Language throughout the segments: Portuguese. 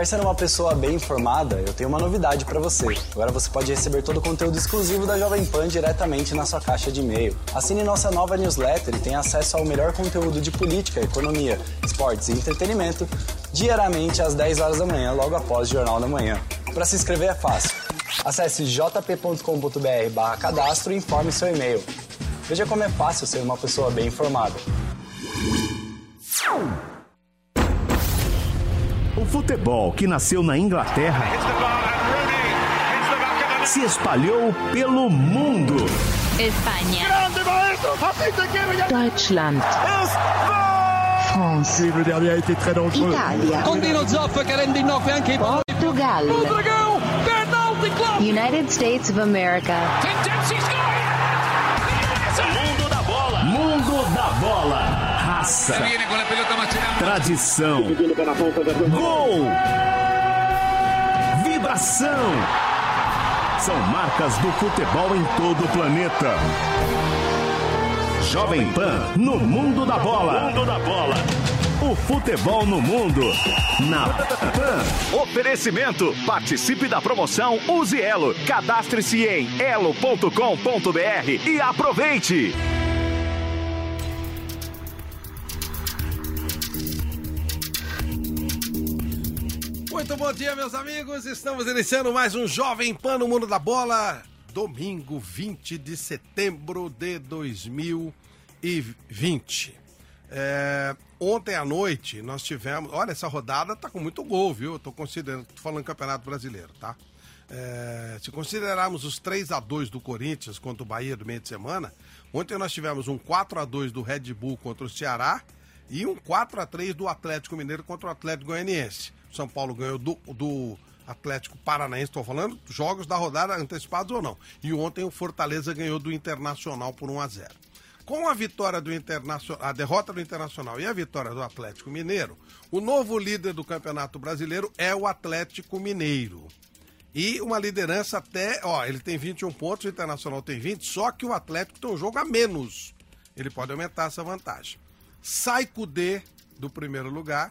Quer ser uma pessoa bem informada? Eu tenho uma novidade para você. Agora você pode receber todo o conteúdo exclusivo da Jovem Pan diretamente na sua caixa de e-mail. Assine nossa nova newsletter e tenha acesso ao melhor conteúdo de política, economia, esportes e entretenimento diariamente às 10 horas da manhã, logo após o Jornal da Manhã. Para se inscrever é fácil. Acesse jp.com.br barra cadastro e informe seu e-mail. Veja como é fácil ser uma pessoa bem informada. O futebol que nasceu na Inglaterra se espalhou pelo mundo. Espanha. Deutschland. France. Italia. Condino Zoff che rende innocui anche i Portugal. United States of America. Mundo da bola. Mundo da bola. Raça. Tradição. Gol. Vibração. São marcas do futebol em todo o planeta. Jovem Pan no mundo da bola. Mundo da bola. O futebol no mundo. Na Pan. Oferecimento. Participe da promoção Use Elo. Cadastre-se em elo.com.br e aproveite. Muito bom dia, meus amigos. Estamos iniciando mais um Jovem Pan no Mundo da Bola. Domingo 20 de setembro de 2020. É, ontem à noite nós tivemos. Olha, essa rodada tá com muito gol, viu? Eu tô considerando. Tô falando Campeonato Brasileiro, tá? É, se considerarmos os 3 a 2 do Corinthians contra o Bahia do meio de semana, ontem nós tivemos um 4 a 2 do Red Bull contra o Ceará e um 4 a 3 do Atlético Mineiro contra o Atlético Goianiense. São Paulo ganhou do, do Atlético Paranaense, estou falando jogos da rodada antecipados ou não. E ontem o Fortaleza ganhou do Internacional por 1 a 0. Com a vitória do Internacional, a derrota do Internacional e a vitória do Atlético Mineiro, o novo líder do Campeonato Brasileiro é o Atlético Mineiro. E uma liderança até, ó, ele tem 21 pontos, o Internacional tem 20, só que o Atlético tem um jogo a menos. Ele pode aumentar essa vantagem. Sai Cudê do primeiro lugar,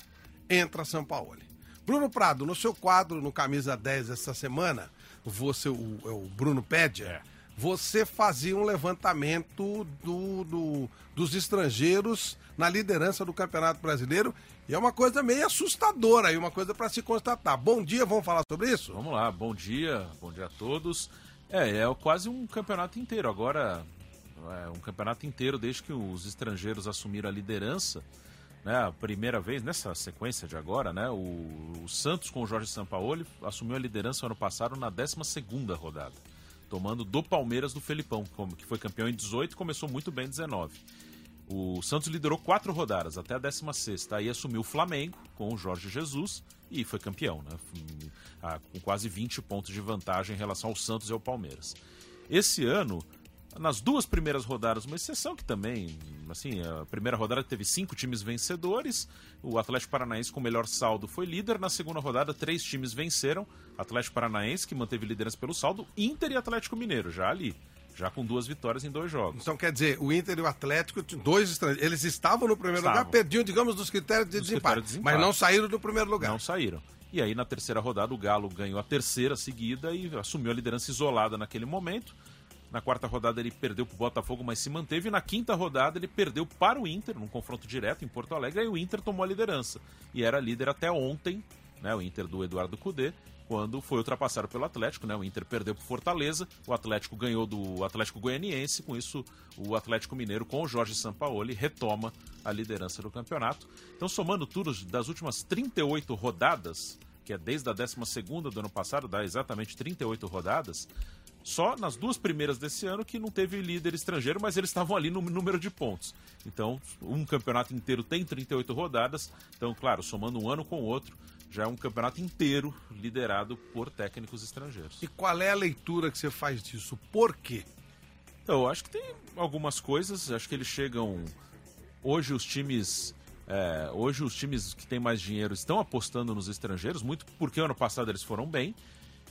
entra São Paulo. Bruno Prado, no seu quadro no Camisa 10 essa semana, você, o, o Bruno Pédia, você fazia um levantamento do, do, dos estrangeiros na liderança do Campeonato Brasileiro e é uma coisa meio assustadora aí, uma coisa para se constatar. Bom dia, vamos falar sobre isso? Vamos lá, bom dia, bom dia a todos. É, é quase um campeonato inteiro. Agora, é um campeonato inteiro desde que os estrangeiros assumiram a liderança né, a primeira vez nessa sequência de agora, né, o, o Santos com o Jorge Sampaoli assumiu a liderança ano passado na 12ª rodada, tomando do Palmeiras do Felipão, que foi campeão em 18 e começou muito bem em 19. O Santos liderou quatro rodadas até a 16 aí assumiu o Flamengo com o Jorge Jesus e foi campeão, né, com quase 20 pontos de vantagem em relação ao Santos e ao Palmeiras. Esse ano nas duas primeiras rodadas, uma exceção que também, assim, a primeira rodada teve cinco times vencedores, o Atlético Paranaense com o melhor saldo foi líder, na segunda rodada três times venceram, Atlético Paranaense que manteve liderança pelo saldo, Inter e Atlético Mineiro, já ali, já com duas vitórias em dois jogos. Então quer dizer, o Inter e o Atlético, dois estrangeiros, eles estavam no primeiro estavam. lugar, perdiam, digamos, dos critérios de, desempate, critérios de desempate, mas não saíram do primeiro lugar. Não saíram. E aí, na terceira rodada, o Galo ganhou a terceira seguida e assumiu a liderança isolada naquele momento Na quarta rodada ele perdeu para o Botafogo, mas se manteve. Na quinta rodada ele perdeu para o Inter, num confronto direto em Porto Alegre, aí o Inter tomou a liderança. E era líder até ontem, né, o Inter do Eduardo Cudê, quando foi ultrapassado pelo Atlético, né? O Inter perdeu para Fortaleza, o Atlético ganhou do Atlético Goianiense, com isso o Atlético Mineiro com o Jorge Sampaoli retoma a liderança do campeonato. Então, somando tudo das últimas 38 rodadas, que é desde a 12 do ano passado, dá exatamente 38 rodadas, só nas duas primeiras desse ano que não teve líder estrangeiro, mas eles estavam ali no número de pontos. Então, um campeonato inteiro tem 38 rodadas. Então, claro, somando um ano com o outro, já é um campeonato inteiro liderado por técnicos estrangeiros. E qual é a leitura que você faz disso? Por quê? Então, eu acho que tem algumas coisas. Acho que eles chegam. Hoje os times. É, hoje os times que têm mais dinheiro estão apostando nos estrangeiros, muito porque ano passado eles foram bem.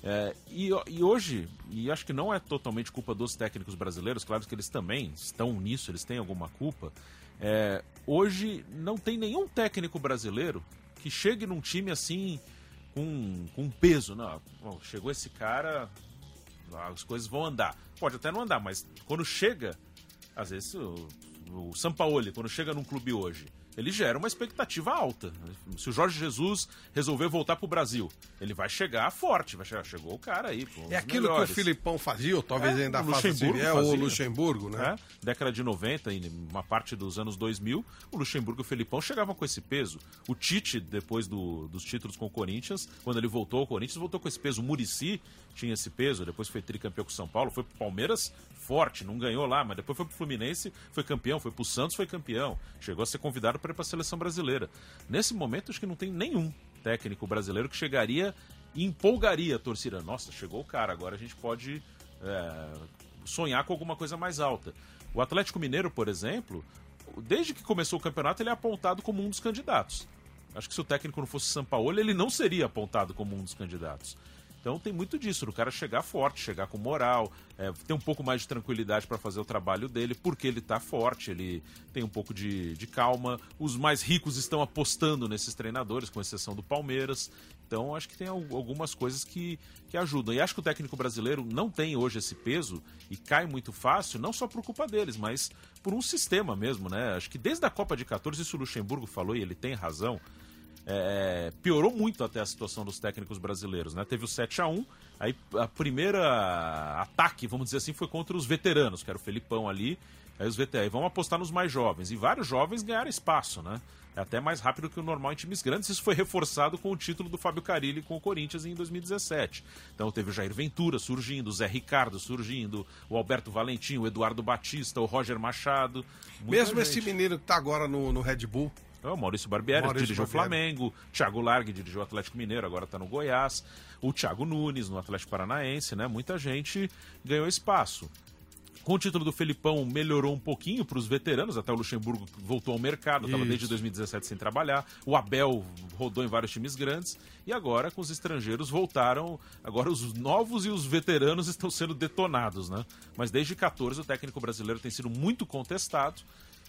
É, e, e, hoje, e acho que não é totalmente culpa dos técnicos brasileiros, claro que eles também estão nisso, eles têm alguma culpa. É, hoje não tem nenhum técnico brasileiro que chegue num time assim com, com peso. Não, bom, chegou esse cara, as coisas vão andar. Pode até não andar, mas quando chega, às vezes o, o Sampaoli, quando chega num clube hoje, ele gera uma expectativa alta. Se o Jorge Jesus resolver voltar pro Brasil, ele vai chegar forte, vai chegar, chegou o cara aí. Pô, é aquilo melhores. que o Filipão fazia, ou talvez é, ainda faça assim, é, o Luxemburgo, né? É, década de 90 e uma parte dos anos 2000, o Luxemburgo e o Filipão chegavam com esse peso. O Tite, depois do, dos títulos com o Corinthians, quando ele voltou ao Corinthians, voltou com esse peso. O Murici tinha esse peso, depois foi tricampeão com o São Paulo, foi pro Palmeiras forte, não ganhou lá, mas depois foi pro Fluminense, foi campeão, foi pro Santos, foi campeão. Chegou a ser convidado para ir pra seleção brasileira. Nesse momento, acho que não tem nenhum técnico brasileiro que chegaria e empolgaria a torcida. Nossa, chegou o cara, agora a gente pode é, sonhar com alguma coisa mais alta. O Atlético Mineiro, por exemplo, desde que começou o campeonato, ele é apontado como um dos candidatos. Acho que se o técnico não fosse São Paulo, ele não seria apontado como um dos candidatos. Então tem muito disso, do cara chegar forte, chegar com moral, é, ter um pouco mais de tranquilidade para fazer o trabalho dele, porque ele tá forte, ele tem um pouco de, de calma. Os mais ricos estão apostando nesses treinadores, com exceção do Palmeiras. Então acho que tem algumas coisas que, que ajudam. E acho que o técnico brasileiro não tem hoje esse peso e cai muito fácil, não só por culpa deles, mas por um sistema mesmo, né? Acho que desde a Copa de 14, isso o Luxemburgo falou e ele tem razão é, piorou muito até a situação dos técnicos brasileiros, né? Teve o 7 a 1 aí a primeira ataque, vamos dizer assim, foi contra os veteranos, que era o Felipão ali, aí os veteranos, vamos apostar nos mais jovens, e vários jovens ganharam espaço, né? É até mais rápido que o normal em times grandes. Isso foi reforçado com o título do Fábio Carilli com o Corinthians em 2017. Então teve o Jair Ventura surgindo, o Zé Ricardo surgindo, o Alberto Valentim, o Eduardo Batista, o Roger Machado. Mesmo gente. esse menino que está agora no, no Red Bull. É, o Maurício Barbieri Maurício dirigiu o Flamengo, Thiago Largue dirigiu o Atlético Mineiro, agora está no Goiás, o Thiago Nunes no Atlético Paranaense, né? Muita gente ganhou espaço. Com o título do Felipão melhorou um pouquinho para os veteranos, até o Luxemburgo voltou ao mercado, estava desde 2017 sem trabalhar. O Abel rodou em vários times grandes e agora com os estrangeiros voltaram. Agora os novos e os veteranos estão sendo detonados, né? Mas desde 14 o técnico brasileiro tem sido muito contestado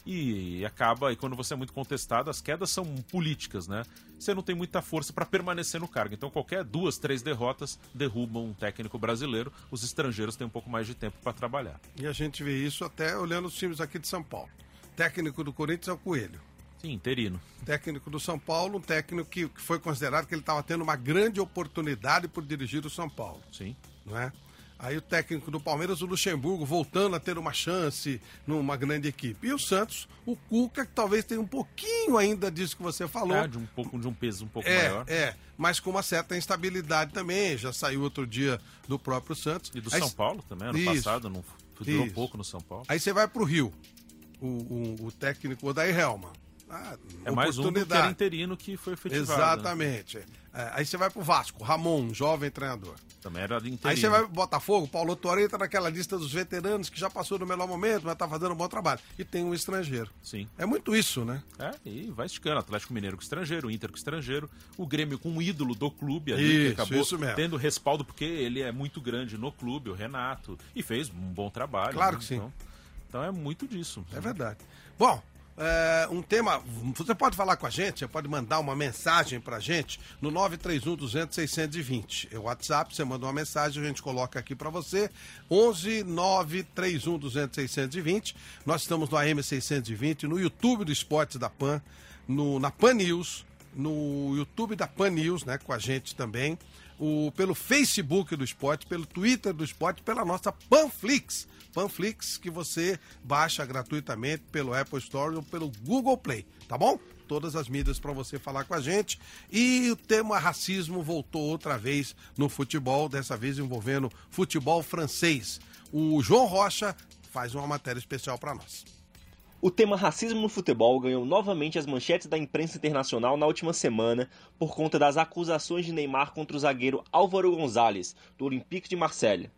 e acaba, e quando você é muito contestado, as quedas são políticas, né? Você não tem muita força para permanecer no cargo. Então, qualquer duas, três derrotas derrubam um técnico brasileiro. Os estrangeiros têm um pouco mais de tempo para trabalhar. E a gente vê isso até olhando os times aqui de São Paulo. Técnico do Corinthians é o Coelho. Sim, interino. Técnico do São Paulo, um técnico que, foi considerado que ele estava tendo uma grande oportunidade por dirigir o São Paulo. Sim. Não é? Aí o técnico do Palmeiras, o Luxemburgo, voltando a ter uma chance numa grande equipe. E o Santos, o Cuca, que talvez tenha um pouquinho ainda disso que você falou. É, de um pouco de um peso um pouco é, maior. É, mas com uma certa instabilidade também. Já saiu outro dia do próprio Santos. E do Aí, São Paulo também, ano isso, passado, não durou um pouco no São Paulo. Aí você vai para o Rio, o, o técnico Odair Helma. Ah, é mais um que era interino que foi efetivado. Né? Exatamente. Né? É, aí você vai pro Vasco, Ramon, jovem treinador. Também era interino. Aí você vai pro Botafogo, Paulo Torre entra naquela lista dos veteranos que já passou no melhor momento, mas tá fazendo um bom trabalho. E tem um estrangeiro. Sim. É muito isso, né? É, e vai esticando. Atlético Mineiro com estrangeiro, Inter com estrangeiro, o Grêmio com um ídolo do clube ali, isso, que acabou isso mesmo. tendo respaldo, porque ele é muito grande no clube, o Renato, e fez um bom trabalho. Claro né? que sim. Então, então é muito disso. É verdade. Bom, é, um tema. Você pode falar com a gente, você pode mandar uma mensagem pra gente no 931 200 620. É o WhatsApp, você manda uma mensagem, a gente coloca aqui para você. 11 931 200 620. Nós estamos no AM 620, no YouTube do Esportes da Pan, no, na Pan News, no YouTube da Pan News, né, com a gente também. O, pelo Facebook do esporte, pelo Twitter do esporte, pela nossa Panflix. Panflix que você baixa gratuitamente pelo Apple Store ou pelo Google Play, tá bom? Todas as mídias para você falar com a gente. E o tema racismo voltou outra vez no futebol, dessa vez envolvendo futebol francês. O João Rocha faz uma matéria especial para nós. O tema racismo no futebol ganhou novamente as manchetes da imprensa internacional na última semana por conta das acusações de Neymar contra o zagueiro Álvaro Gonzalez, do Olympique de Marseille.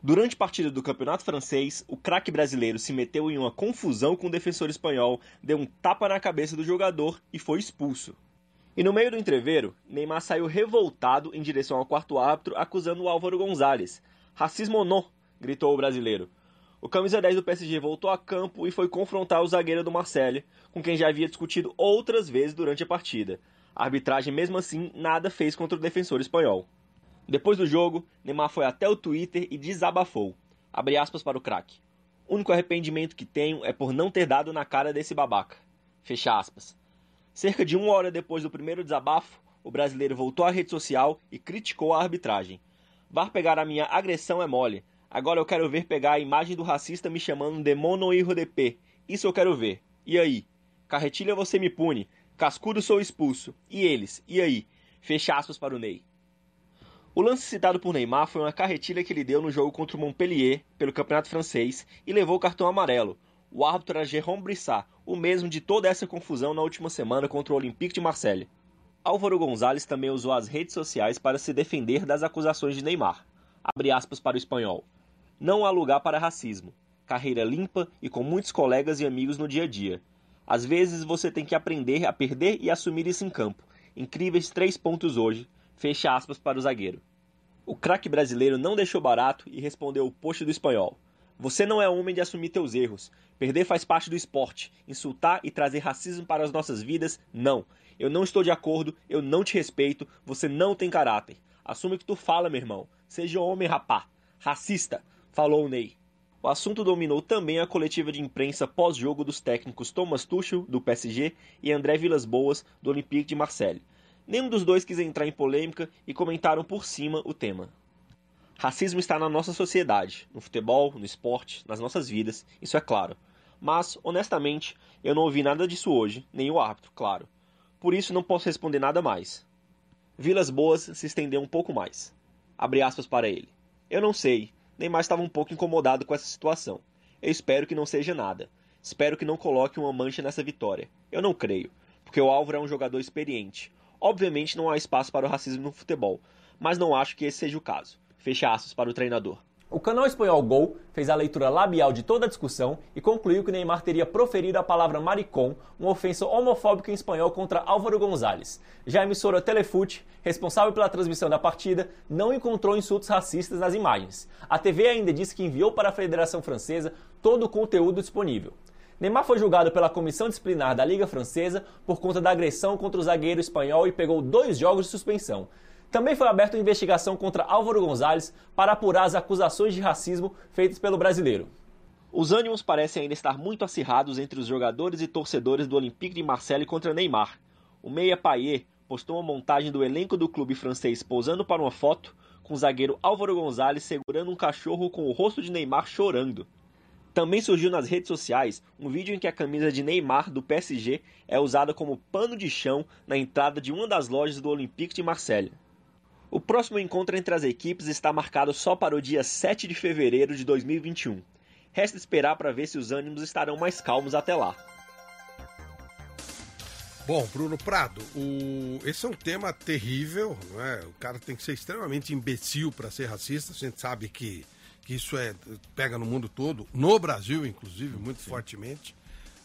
Durante a partida do Campeonato Francês, o craque brasileiro se meteu em uma confusão com o defensor espanhol, deu um tapa na cabeça do jogador e foi expulso. E no meio do entreveiro, Neymar saiu revoltado em direção ao quarto árbitro, acusando o Álvaro Gonzalez. Racismo ou não? gritou o brasileiro. O camisa 10 do PSG voltou a campo e foi confrontar o zagueiro do Marseille, com quem já havia discutido outras vezes durante a partida. A arbitragem, mesmo assim, nada fez contra o defensor espanhol. Depois do jogo, Neymar foi até o Twitter e desabafou. Abre aspas para o craque. O único arrependimento que tenho é por não ter dado na cara desse babaca. Fecha aspas. Cerca de uma hora depois do primeiro desabafo, o brasileiro voltou à rede social e criticou a arbitragem. Var pegar a minha agressão é mole. Agora eu quero ver pegar a imagem do racista me chamando de mono hijo de. Isso eu quero ver. E aí? Carretilha você me pune. Cascudo sou expulso. E eles? E aí? Fecha aspas para o Ney. O lance citado por Neymar foi uma carretilha que ele deu no jogo contra o Montpellier pelo Campeonato Francês e levou o cartão amarelo. O árbitro era Jérôme Brissat, o mesmo de toda essa confusão na última semana contra o Olympique de Marseille. Álvaro Gonzalez também usou as redes sociais para se defender das acusações de Neymar. Abre aspas para o espanhol. Não há lugar para racismo. Carreira limpa e com muitos colegas e amigos no dia a dia. Às vezes você tem que aprender a perder e assumir isso em campo. Incríveis três pontos hoje. Fecha aspas para o zagueiro. O craque brasileiro não deixou barato e respondeu o post do espanhol. Você não é homem de assumir teus erros. Perder faz parte do esporte. Insultar e trazer racismo para as nossas vidas, não. Eu não estou de acordo, eu não te respeito, você não tem caráter. Assume o que tu fala, meu irmão. Seja homem, rapá. Racista falou Ney. O assunto dominou também a coletiva de imprensa pós-jogo dos técnicos Thomas Tuchel, do PSG, e André Vilas-Boas, do Olympique de Marseille. Nenhum dos dois quis entrar em polêmica e comentaram por cima o tema. Racismo está na nossa sociedade, no futebol, no esporte, nas nossas vidas, isso é claro. Mas, honestamente, eu não ouvi nada disso hoje, nem o árbitro, claro. Por isso não posso responder nada mais. Vilas Boas se estendeu um pouco mais. Abre aspas para ele. Eu não sei, Neymar estava um pouco incomodado com essa situação. Eu espero que não seja nada. Espero que não coloque uma mancha nessa vitória. Eu não creio, porque o Álvaro é um jogador experiente. Obviamente não há espaço para o racismo no futebol, mas não acho que esse seja o caso. Fecha aspas para o treinador. O canal espanhol Gol fez a leitura labial de toda a discussão e concluiu que Neymar teria proferido a palavra maricom, uma ofensa homofóbica em espanhol contra Álvaro Gonzalez. Já a emissora Telefute, responsável pela transmissão da partida, não encontrou insultos racistas nas imagens. A TV ainda disse que enviou para a Federação Francesa todo o conteúdo disponível. Neymar foi julgado pela comissão disciplinar da Liga Francesa por conta da agressão contra o zagueiro espanhol e pegou dois jogos de suspensão. Também foi aberta uma investigação contra Álvaro Gonzalez para apurar as acusações de racismo feitas pelo brasileiro. Os ânimos parecem ainda estar muito acirrados entre os jogadores e torcedores do Olympique de Marseille contra Neymar. O meia Payet postou uma montagem do elenco do clube francês posando para uma foto, com o zagueiro Álvaro Gonzalez segurando um cachorro com o rosto de Neymar chorando. Também surgiu nas redes sociais um vídeo em que a camisa de Neymar do PSG é usada como pano de chão na entrada de uma das lojas do Olympique de Marseille. O próximo encontro entre as equipes está marcado só para o dia 7 de fevereiro de 2021. Resta esperar para ver se os ânimos estarão mais calmos até lá. Bom, Bruno Prado, o... esse é um tema terrível, não é? O cara tem que ser extremamente imbecil para ser racista. A gente sabe que, que isso é pega no mundo todo, no Brasil, inclusive, muito Sim. fortemente.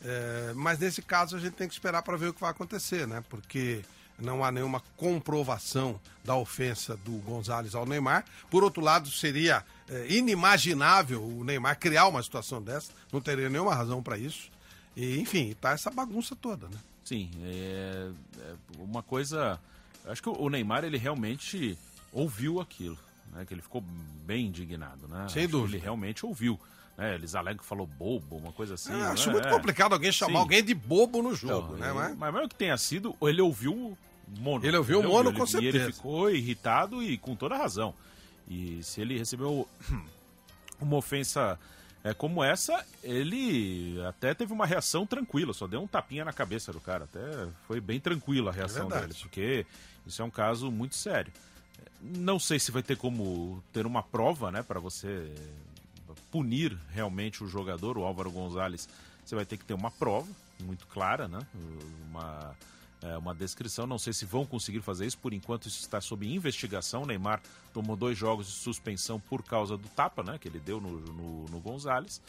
É... mas nesse caso a gente tem que esperar para ver o que vai acontecer, né? Porque não há nenhuma comprovação da ofensa do Gonzalez ao Neymar. Por outro lado, seria é, inimaginável o Neymar criar uma situação dessa, não teria nenhuma razão para isso. E, enfim, tá essa bagunça toda, né? Sim, é, é uma coisa. Acho que o Neymar ele realmente ouviu aquilo, né? Que ele ficou bem indignado, né? Sem dúvida. Ele realmente ouviu. Né? Eles alegam que falou bobo, uma coisa assim. É, né? acho muito É. complicado alguém chamar Sim. alguém de bobo no jogo, Então, né? ele- Mas... Mas mesmo que tenha sido, ele ouviu o mono. Ele ouviu o mono, ele- com E certeza. ele ficou irritado e com toda razão. E se ele recebeu uma ofensa é, como essa, ele até teve uma reação tranquila, só deu um tapinha na cabeça do cara. Até foi bem tranquila a reação verdade. dele, porque isso é um caso muito sério. Não sei se vai ter como ter uma prova, né, para você punir realmente o jogador, o Álvaro Gonzalez. Você vai ter que ter uma prova muito clara, né? Uma, é, uma descrição. Não sei se vão conseguir fazer isso. Por enquanto, isso está sob investigação. O Neymar tomou dois jogos de suspensão por causa do tapa, né? Que ele deu no, no, no Gonzalez.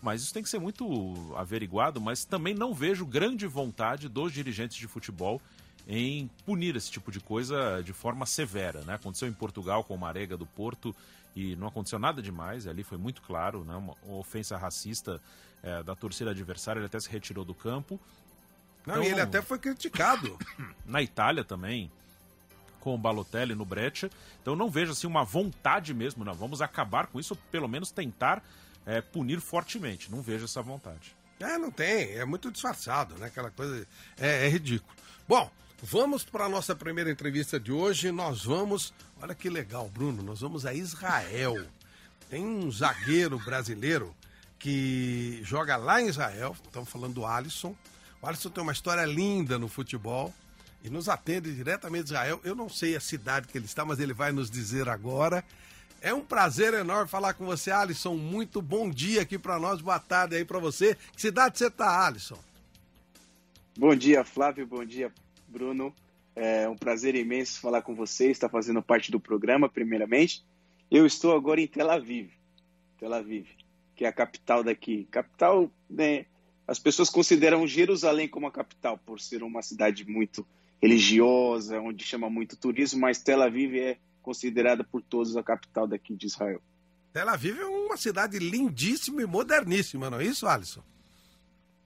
Mas isso tem que ser muito averiguado. Mas também não vejo grande vontade dos dirigentes de futebol em punir esse tipo de coisa de forma severa, né? Aconteceu em Portugal com o Marega do Porto e não aconteceu nada demais, ali foi muito claro, né? Uma, ofensa racista eh, da torcida adversária, ele até se retirou do campo. Não, Então, e ele até foi criticado. Na Itália também, com o Balotelli no Breccia. Então não vejo assim uma vontade mesmo, não, vamos acabar com isso, ou pelo menos tentar eh, punir fortemente. Não vejo essa vontade. É, não tem, é muito disfarçado, né? Aquela coisa é, é ridículo. Bom, vamos para a nossa primeira entrevista de hoje. Nós vamos, olha que legal, Bruno, nós vamos a Israel. Tem um zagueiro brasileiro que joga lá em Israel, estamos falando do Alisson. O Alisson tem uma história linda no futebol e nos atende diretamente de Israel. Eu não sei a cidade que ele está, mas ele vai nos dizer agora. É um prazer enorme falar com você, Alisson. Muito bom dia aqui para nós, boa tarde aí para você. Que cidade você tá, Alisson? Bom dia, Flávio. Bom dia, Bruno. É um prazer imenso falar com você, estar fazendo parte do programa, primeiramente. Eu estou agora em Tel Aviv, Tel Aviv, que é a capital daqui. Capital, né? As pessoas consideram Jerusalém como a capital, por ser uma cidade muito religiosa, onde chama muito turismo, mas Tel Aviv é considerada por todos a capital daqui de Israel. Tel Aviv é uma cidade lindíssima e moderníssima, não é isso, Alisson?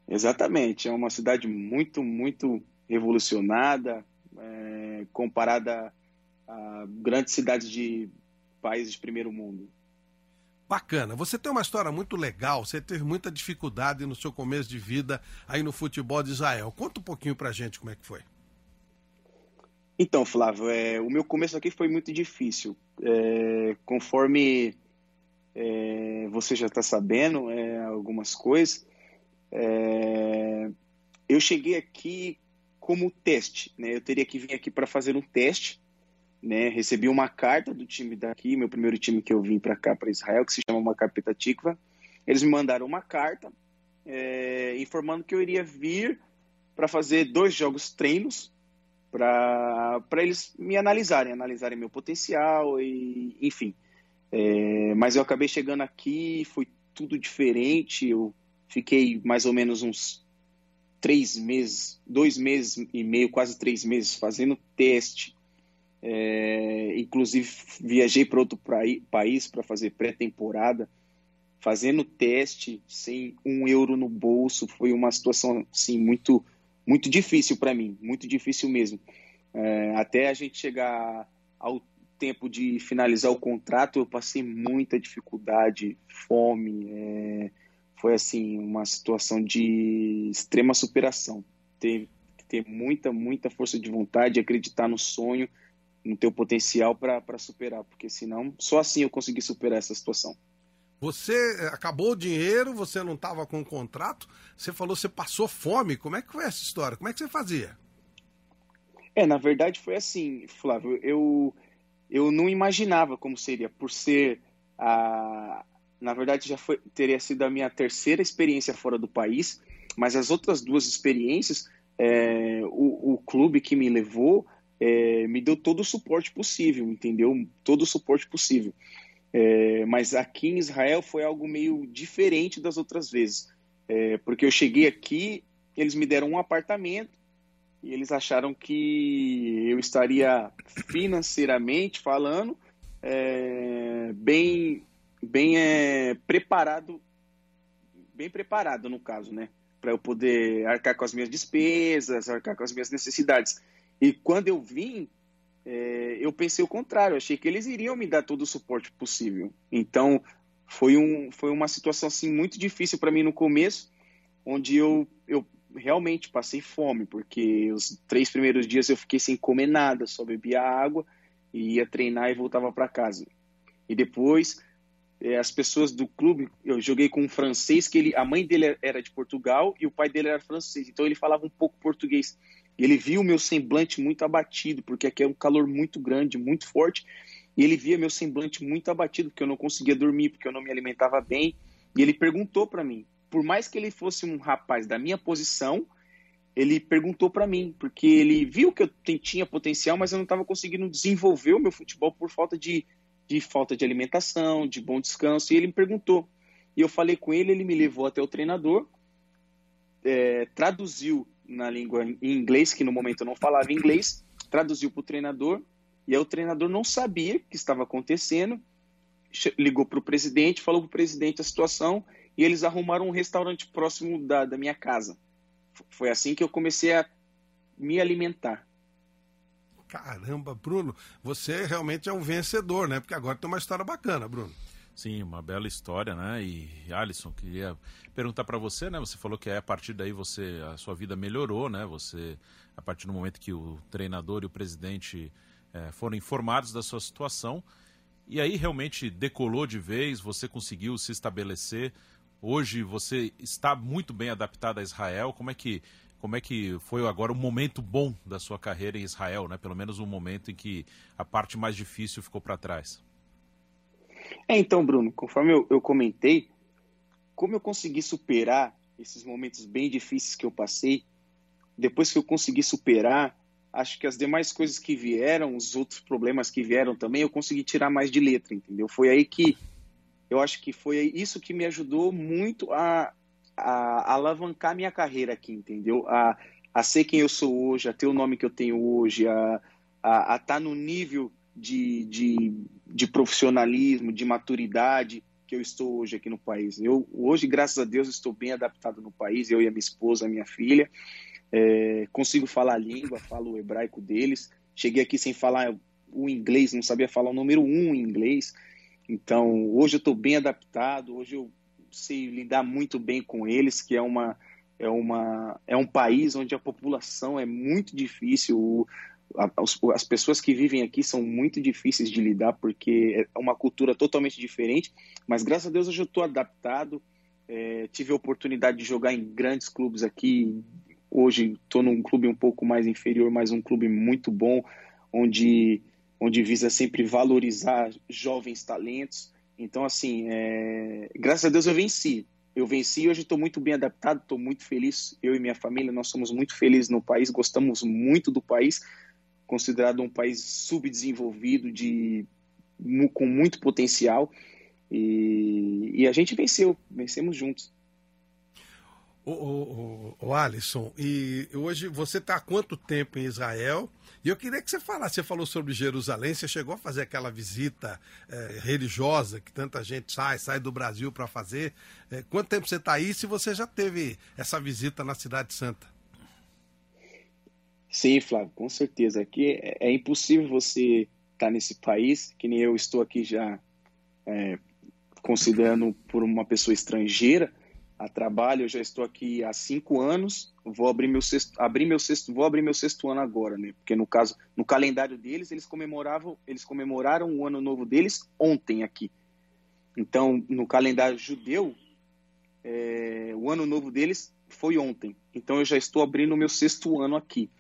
Exatamente, é uma cidade muito, muito revolucionada, é, comparada a grandes cidades de países de primeiro mundo. Bacana. Você tem uma história muito legal, você teve muita dificuldade no seu começo de vida aí no futebol de Israel. Conta um pouquinho pra gente como é que foi. Então, Flávio, é, o meu começo aqui foi muito difícil. É, conforme é, você já está sabendo é, algumas coisas, é, eu cheguei aqui como teste. Né? Eu teria que vir aqui para fazer um teste. Né? Recebi uma carta do time daqui, meu primeiro time que eu vim para cá, para Israel, que se chama Macapeta Tikva. Eles me mandaram uma carta é, informando que eu iria vir para fazer dois jogos treinos para eles me analisarem, analisarem meu potencial e enfim. É, mas eu acabei chegando aqui, foi tudo diferente. Eu fiquei mais ou menos uns três meses, dois meses e meio, quase três meses fazendo teste. É, inclusive viajei para outro país para fazer pré-temporada, fazendo teste sem um euro no bolso. Foi uma situação assim muito muito difícil para mim, muito difícil mesmo. É, até a gente chegar ao tempo de finalizar o contrato, eu passei muita dificuldade, fome. É, foi assim uma situação de extrema superação. Ter, ter muita, muita força de vontade, acreditar no sonho, no teu potencial para superar, porque senão só assim eu consegui superar essa situação. Você acabou o dinheiro, você não estava com o contrato, você falou que você passou fome. Como é que foi essa história? Como é que você fazia? É, na verdade foi assim, Flávio. Eu, eu não imaginava como seria, por ser a. Na verdade, já foi, teria sido a minha terceira experiência fora do país, mas as outras duas experiências, é, o, o clube que me levou é, me deu todo o suporte possível, entendeu? Todo o suporte possível. É, mas aqui em Israel foi algo meio diferente das outras vezes, é, porque eu cheguei aqui, eles me deram um apartamento e eles acharam que eu estaria financeiramente falando é, bem, bem é, preparado, bem preparado no caso, né? para eu poder arcar com as minhas despesas, arcar com as minhas necessidades. E quando eu vim, é, eu pensei o contrário, achei que eles iriam me dar todo o suporte possível. Então, foi, um, foi uma situação assim muito difícil para mim no começo, onde eu, eu realmente passei fome, porque os três primeiros dias eu fiquei sem comer nada, só bebia água e ia treinar e voltava para casa. E depois as pessoas do clube, eu joguei com um francês que ele, a mãe dele era de Portugal e o pai dele era francês, então ele falava um pouco português. Ele viu o meu semblante muito abatido, porque aqui é um calor muito grande, muito forte, e ele via meu semblante muito abatido, porque eu não conseguia dormir, porque eu não me alimentava bem. E ele perguntou para mim, por mais que ele fosse um rapaz da minha posição, ele perguntou para mim, porque ele viu que eu tinha potencial, mas eu não estava conseguindo desenvolver o meu futebol por falta de, de falta de alimentação, de bom descanso. E ele me perguntou. E eu falei com ele, ele me levou até o treinador, é, traduziu na língua em inglês, que no momento eu não falava inglês, traduziu para o treinador e aí o treinador não sabia o que estava acontecendo, ligou para o presidente, falou para o presidente a situação e eles arrumaram um restaurante próximo da, da minha casa. Foi assim que eu comecei a me alimentar. Caramba, Bruno, você realmente é um vencedor, né? Porque agora tem uma história bacana, Bruno. Sim, uma bela história, né? E Alisson, queria perguntar para você, né? Você falou que a partir daí você a sua vida melhorou, né? Você a partir do momento que o treinador e o presidente é, foram informados da sua situação. E aí realmente decolou de vez, você conseguiu se estabelecer. Hoje você está muito bem adaptado a Israel. Como é que como é que foi agora o momento bom da sua carreira em Israel, né? Pelo menos um momento em que a parte mais difícil ficou para trás. É, então, Bruno, conforme eu, eu comentei, como eu consegui superar esses momentos bem difíceis que eu passei, depois que eu consegui superar, acho que as demais coisas que vieram, os outros problemas que vieram também, eu consegui tirar mais de letra, entendeu? Foi aí que eu acho que foi isso que me ajudou muito a, a, alavancar minha carreira aqui, entendeu? A, a ser quem eu sou hoje, a ter o nome que eu tenho hoje, a estar tá no nível de, de, de profissionalismo, de maturidade que eu estou hoje aqui no país. Eu hoje, graças a Deus, estou bem adaptado no país, eu e a minha esposa, a minha filha. É, consigo falar a língua, falo o hebraico deles. Cheguei aqui sem falar o inglês, não sabia falar o número um em inglês. Então, hoje eu estou bem adaptado, hoje eu sei lidar muito bem com eles, que é uma é uma é um país onde a população é muito difícil. O, as pessoas que vivem aqui são muito difíceis de lidar porque é uma cultura totalmente diferente. Mas graças a Deus eu estou adaptado. É, tive a oportunidade de jogar em grandes clubes aqui, Hoje estou num clube um pouco mais inferior, mas um clube muito bom, onde, onde visa sempre valorizar jovens talentos. Então, assim, é... graças a Deus eu venci. Eu venci e hoje estou muito bem adaptado, estou muito feliz. Eu e minha família, nós somos muito felizes no país, gostamos muito do país, considerado um país subdesenvolvido, de, com muito potencial. E, e a gente venceu, vencemos juntos. O, o, o, Alisson, e hoje você está há quanto tempo em Israel? E eu queria que você falasse, você falou sobre Jerusalém, você chegou a fazer aquela visita é, religiosa que tanta gente sai, sai do Brasil para fazer. É, quanto tempo você está aí se você já teve essa visita na Cidade Santa? Sim, Flávio, com certeza. Aqui é, é impossível você estar tá nesse país, que nem eu estou aqui já é, considerando por uma pessoa estrangeira, a trabalho. Eu já estou aqui há cinco anos. Vou abrir meu sexto, abrir meu sexto, vou abrir meu sexto ano agora, né? Porque no caso, no calendário deles, eles comemoravam, eles comemoraram o ano novo deles ontem aqui. Então, no calendário judeu, é, o ano novo deles foi ontem. Então, eu já estou abrindo o meu sexto ano aqui.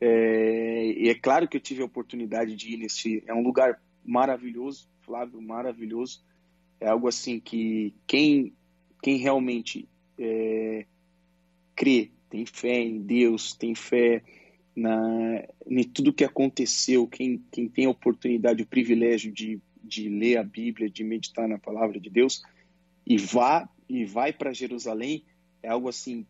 É, e é claro que eu tive a oportunidade de ir nesse. É um lugar maravilhoso, Flávio, maravilhoso. É algo assim que quem quem realmente é, crê, tem fé em Deus, tem fé na, em tudo que aconteceu, quem, quem tem a oportunidade, o privilégio de, de ler a Bíblia, de meditar na palavra de Deus, e vá e vai para Jerusalém, é algo assim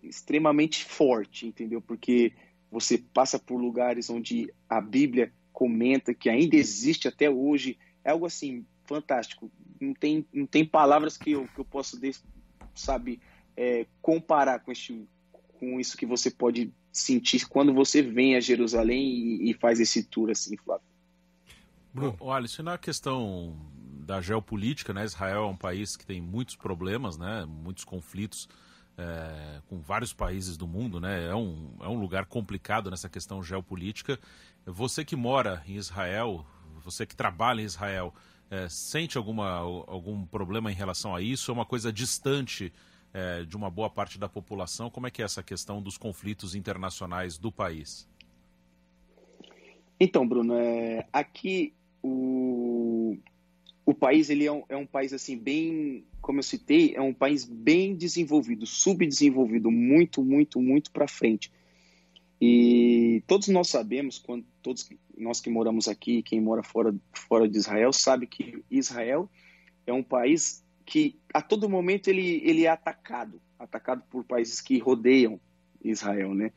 extremamente forte, entendeu? Porque você passa por lugares onde a Bíblia comenta que ainda existe até hoje, é algo assim fantástico não tem, não tem palavras que eu, que eu posso, sabe, é, comparar com, este, com isso que você pode sentir quando você vem a Jerusalém e, e faz esse tour assim, Flávio? Bruno, Alisson, na questão da geopolítica, né? Israel é um país que tem muitos problemas, né? Muitos conflitos é, com vários países do mundo, né? É um, é um lugar complicado nessa questão geopolítica. Você que mora em Israel, você que trabalha em Israel, é, sente alguma, algum problema em relação a isso? É uma coisa distante é, de uma boa parte da população? Como é que é essa questão dos conflitos internacionais do país? Então, Bruno, é, aqui o, o país ele é um, é um país assim bem, como eu citei, é um país bem desenvolvido, subdesenvolvido, muito, muito, muito para frente. E todos nós sabemos, quando todos nós que moramos aqui, quem mora fora, fora de Israel, sabe que Israel é um país que a todo momento ele, ele é atacado, atacado por países que rodeiam Israel, né?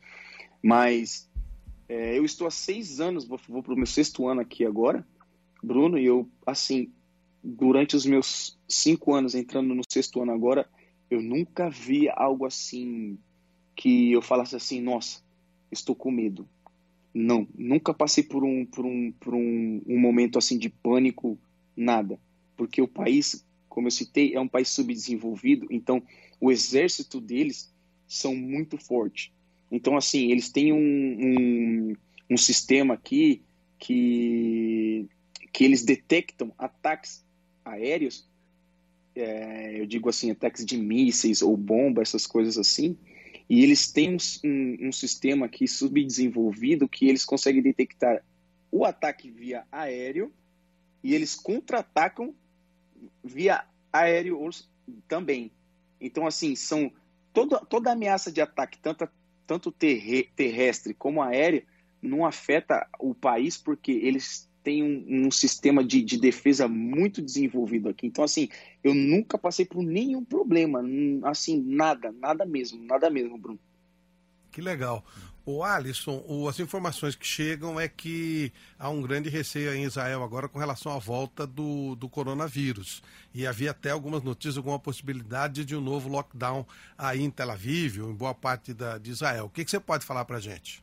Mas é, eu estou há seis anos, vou, vou para o meu sexto ano aqui agora, Bruno, e eu, assim, durante os meus cinco anos, entrando no sexto ano agora, eu nunca vi algo assim que eu falasse assim, nossa, estou com medo. Não, nunca passei por um, por um, por um, um momento assim de pânico, nada. Porque o país, como eu citei, é um país subdesenvolvido, então o exército deles são muito forte. Então, assim, eles têm um, um, um sistema aqui que que eles detectam ataques aéreos, é, eu digo assim, ataques de mísseis ou bomba, essas coisas assim, e eles têm um, um, sistema aqui subdesenvolvido que eles conseguem detectar o ataque via aéreo e eles contra-atacam via aéreo também. Então, assim, são toda, toda ameaça de ataque, tanto, tanto terrestre como aéreo, não afeta o país porque eles tem um, um sistema de, de, defesa muito desenvolvido aqui. Então, assim, eu nunca passei por nenhum problema. Assim, nada, nada mesmo, nada mesmo, Bruno. Que legal. O Alisson, o, as informações que chegam é que há um grande receio em Israel agora com relação à volta do, do coronavírus. E havia até algumas notícias, alguma possibilidade de um novo lockdown aí em Tel Aviv, ou em boa parte da, de Israel. O que, que você pode falar para gente?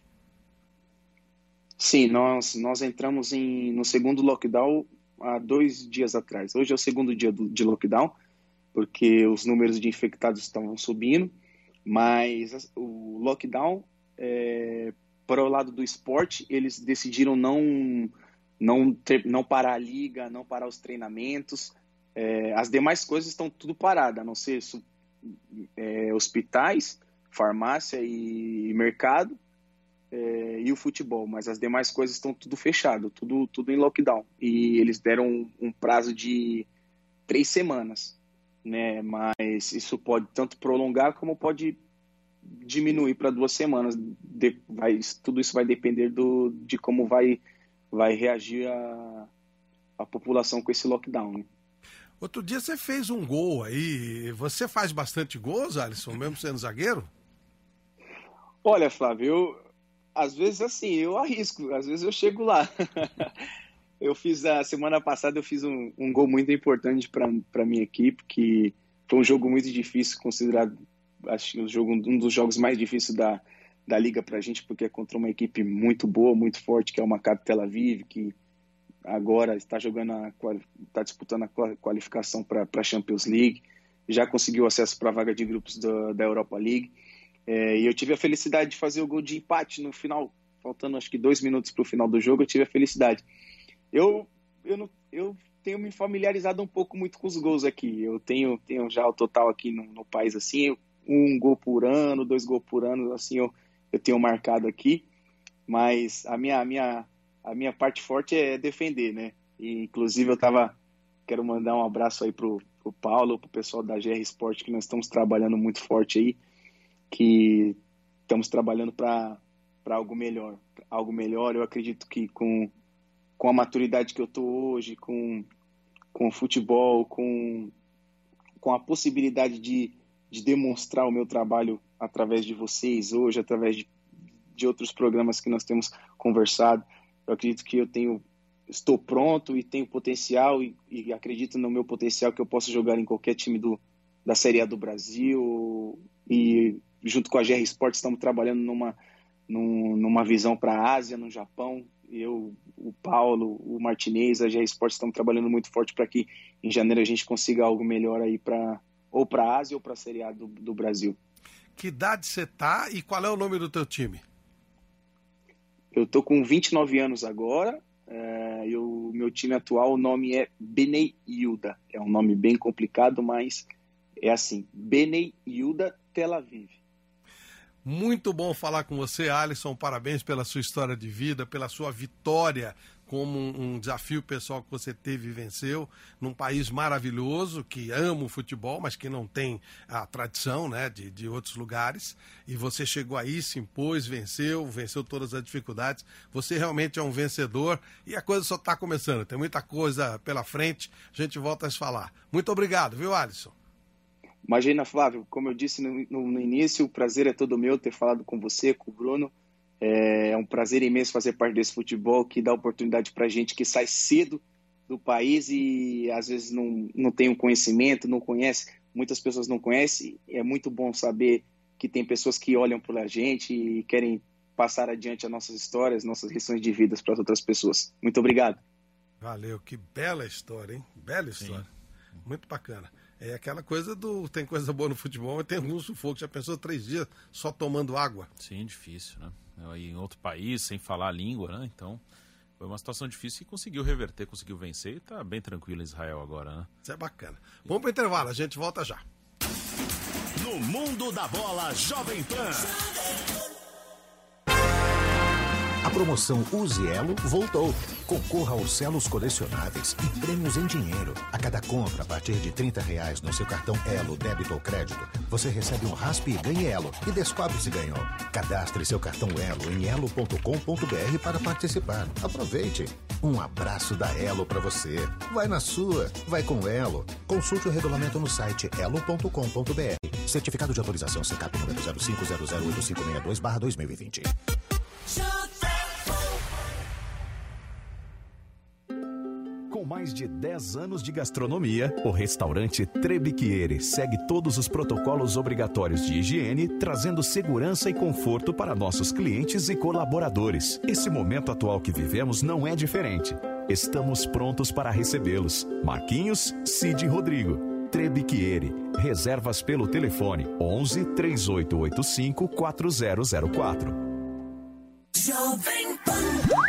Sim, nós, nós entramos em, no segundo lockdown há dois dias atrás. Hoje é o segundo dia do, de lockdown, porque os números de infectados estão subindo, mas o lockdown, é, para o lado do esporte, eles decidiram não, não, ter, não parar a liga, não parar os treinamentos. É, as demais coisas estão tudo parado, a não ser é, hospitais, farmácia e mercado é, e o futebol, mas as demais coisas estão tudo fechado, tudo, tudo em lockdown. E eles deram um, um prazo de três semanas, né? Mas isso pode tanto prolongar como pode diminuir para duas semanas. De, vai, tudo isso vai depender do, de como vai, vai reagir a, a população com esse lockdown. Né? Outro dia você fez um gol aí. Você faz bastante gols, Alisson, mesmo sendo zagueiro? Olha, Flávio, eu, às vezes assim, eu arrisco, às vezes eu chego lá. eu fiz a semana passada eu fiz um, um gol muito importante para minha equipe, que foi um jogo muito difícil, considerado acho o jogo um dos jogos mais difíceis da, da liga para a gente, porque é contra uma equipe muito boa, muito forte, que é o Maccabi Tel Aviv, que agora está jogando a, está disputando a qualificação para a Champions League, já conseguiu acesso para a vaga de grupos da, da Europa League. É, e eu tive a felicidade de fazer o gol de empate no final, faltando acho que dois minutos para o final do jogo, eu tive a felicidade. Eu, eu, não, eu tenho me familiarizado um pouco muito com os gols aqui. Eu tenho, tenho já o total aqui no, no país assim, um gol por ano, dois gols por ano, assim eu, eu tenho marcado aqui. Mas a minha, a minha, a minha parte forte é defender, né? E, inclusive eu tava quero mandar um abraço aí pro, pro Paulo, pro pessoal da GR Sport que nós estamos trabalhando muito forte aí que estamos trabalhando para algo melhor. Algo melhor, eu acredito que com, com a maturidade que eu estou hoje, com, com o futebol, com, com a possibilidade de, de demonstrar o meu trabalho através de vocês hoje, através de, de outros programas que nós temos conversado, eu acredito que eu tenho estou pronto e tenho potencial e, e acredito no meu potencial que eu posso jogar em qualquer time do, da Série A do Brasil e junto com a GR Sports estamos trabalhando numa, numa visão para a Ásia, no Japão. Eu, o Paulo, o Martinez, a GR Sports estamos trabalhando muito forte para que em janeiro a gente consiga algo melhor aí para ou para a Ásia ou para a Série A do, do Brasil. Que idade você tá e qual é o nome do teu time? Eu tô com 29 anos agora. É, e o meu time atual, o nome é Benei Yuda. É um nome bem complicado, mas é assim: Benei Yuda Tel Aviv. Muito bom falar com você, Alisson. Parabéns pela sua história de vida, pela sua vitória como um, desafio pessoal que você teve e venceu num país maravilhoso que ama o futebol, mas que não tem a tradição né, de, de outros lugares. E você chegou aí, se impôs, venceu, venceu todas as dificuldades. Você realmente é um vencedor e a coisa só está começando. Tem muita coisa pela frente. A gente volta a se falar. Muito obrigado, viu, Alisson? Imagina, Flávio, como eu disse no, no, no início, o prazer é todo meu ter falado com você, com o Bruno. É um prazer imenso fazer parte desse futebol que dá oportunidade para gente que sai cedo do país e às vezes não, não tem um conhecimento, não conhece, muitas pessoas não conhecem. É muito bom saber que tem pessoas que olham para a gente e querem passar adiante as nossas histórias, nossas lições de vidas para as outras pessoas. Muito obrigado. Valeu, que bela história, hein? Bela história. Sim. Muito bacana. É aquela coisa do. Tem coisa boa no futebol, mas tem um sufoco. Já pensou três dias só tomando água? Sim, difícil, né? Aí em outro país, sem falar a língua, né? Então. Foi uma situação difícil e conseguiu reverter, conseguiu vencer e tá bem tranquilo em Israel agora, né? Isso é bacana. Vamos pro intervalo, a gente volta já. No mundo da bola, Jovem Pan. A promoção Use Elo voltou. Concorra aos selos colecionáveis e prêmios em dinheiro. A cada compra a partir de 30 reais no seu cartão Elo, débito ou crédito, você recebe um raspe e ganhe Elo e descobre se ganhou. Cadastre seu cartão Elo em elo.com.br para participar. Aproveite. Um abraço da Elo para você. Vai na sua, vai com Elo. Consulte o regulamento no site elo.com.br. Certificado de autorização CCAP número 05008562/2020. Com mais de 10 anos de gastronomia, o restaurante Trebiquiere segue todos os protocolos obrigatórios de higiene, trazendo segurança e conforto para nossos clientes e colaboradores. Esse momento atual que vivemos não é diferente. Estamos prontos para recebê-los. Marquinhos, Cid e Rodrigo. Trebiquiere. Reservas pelo telefone 11 3885 4004. Jovem Pan.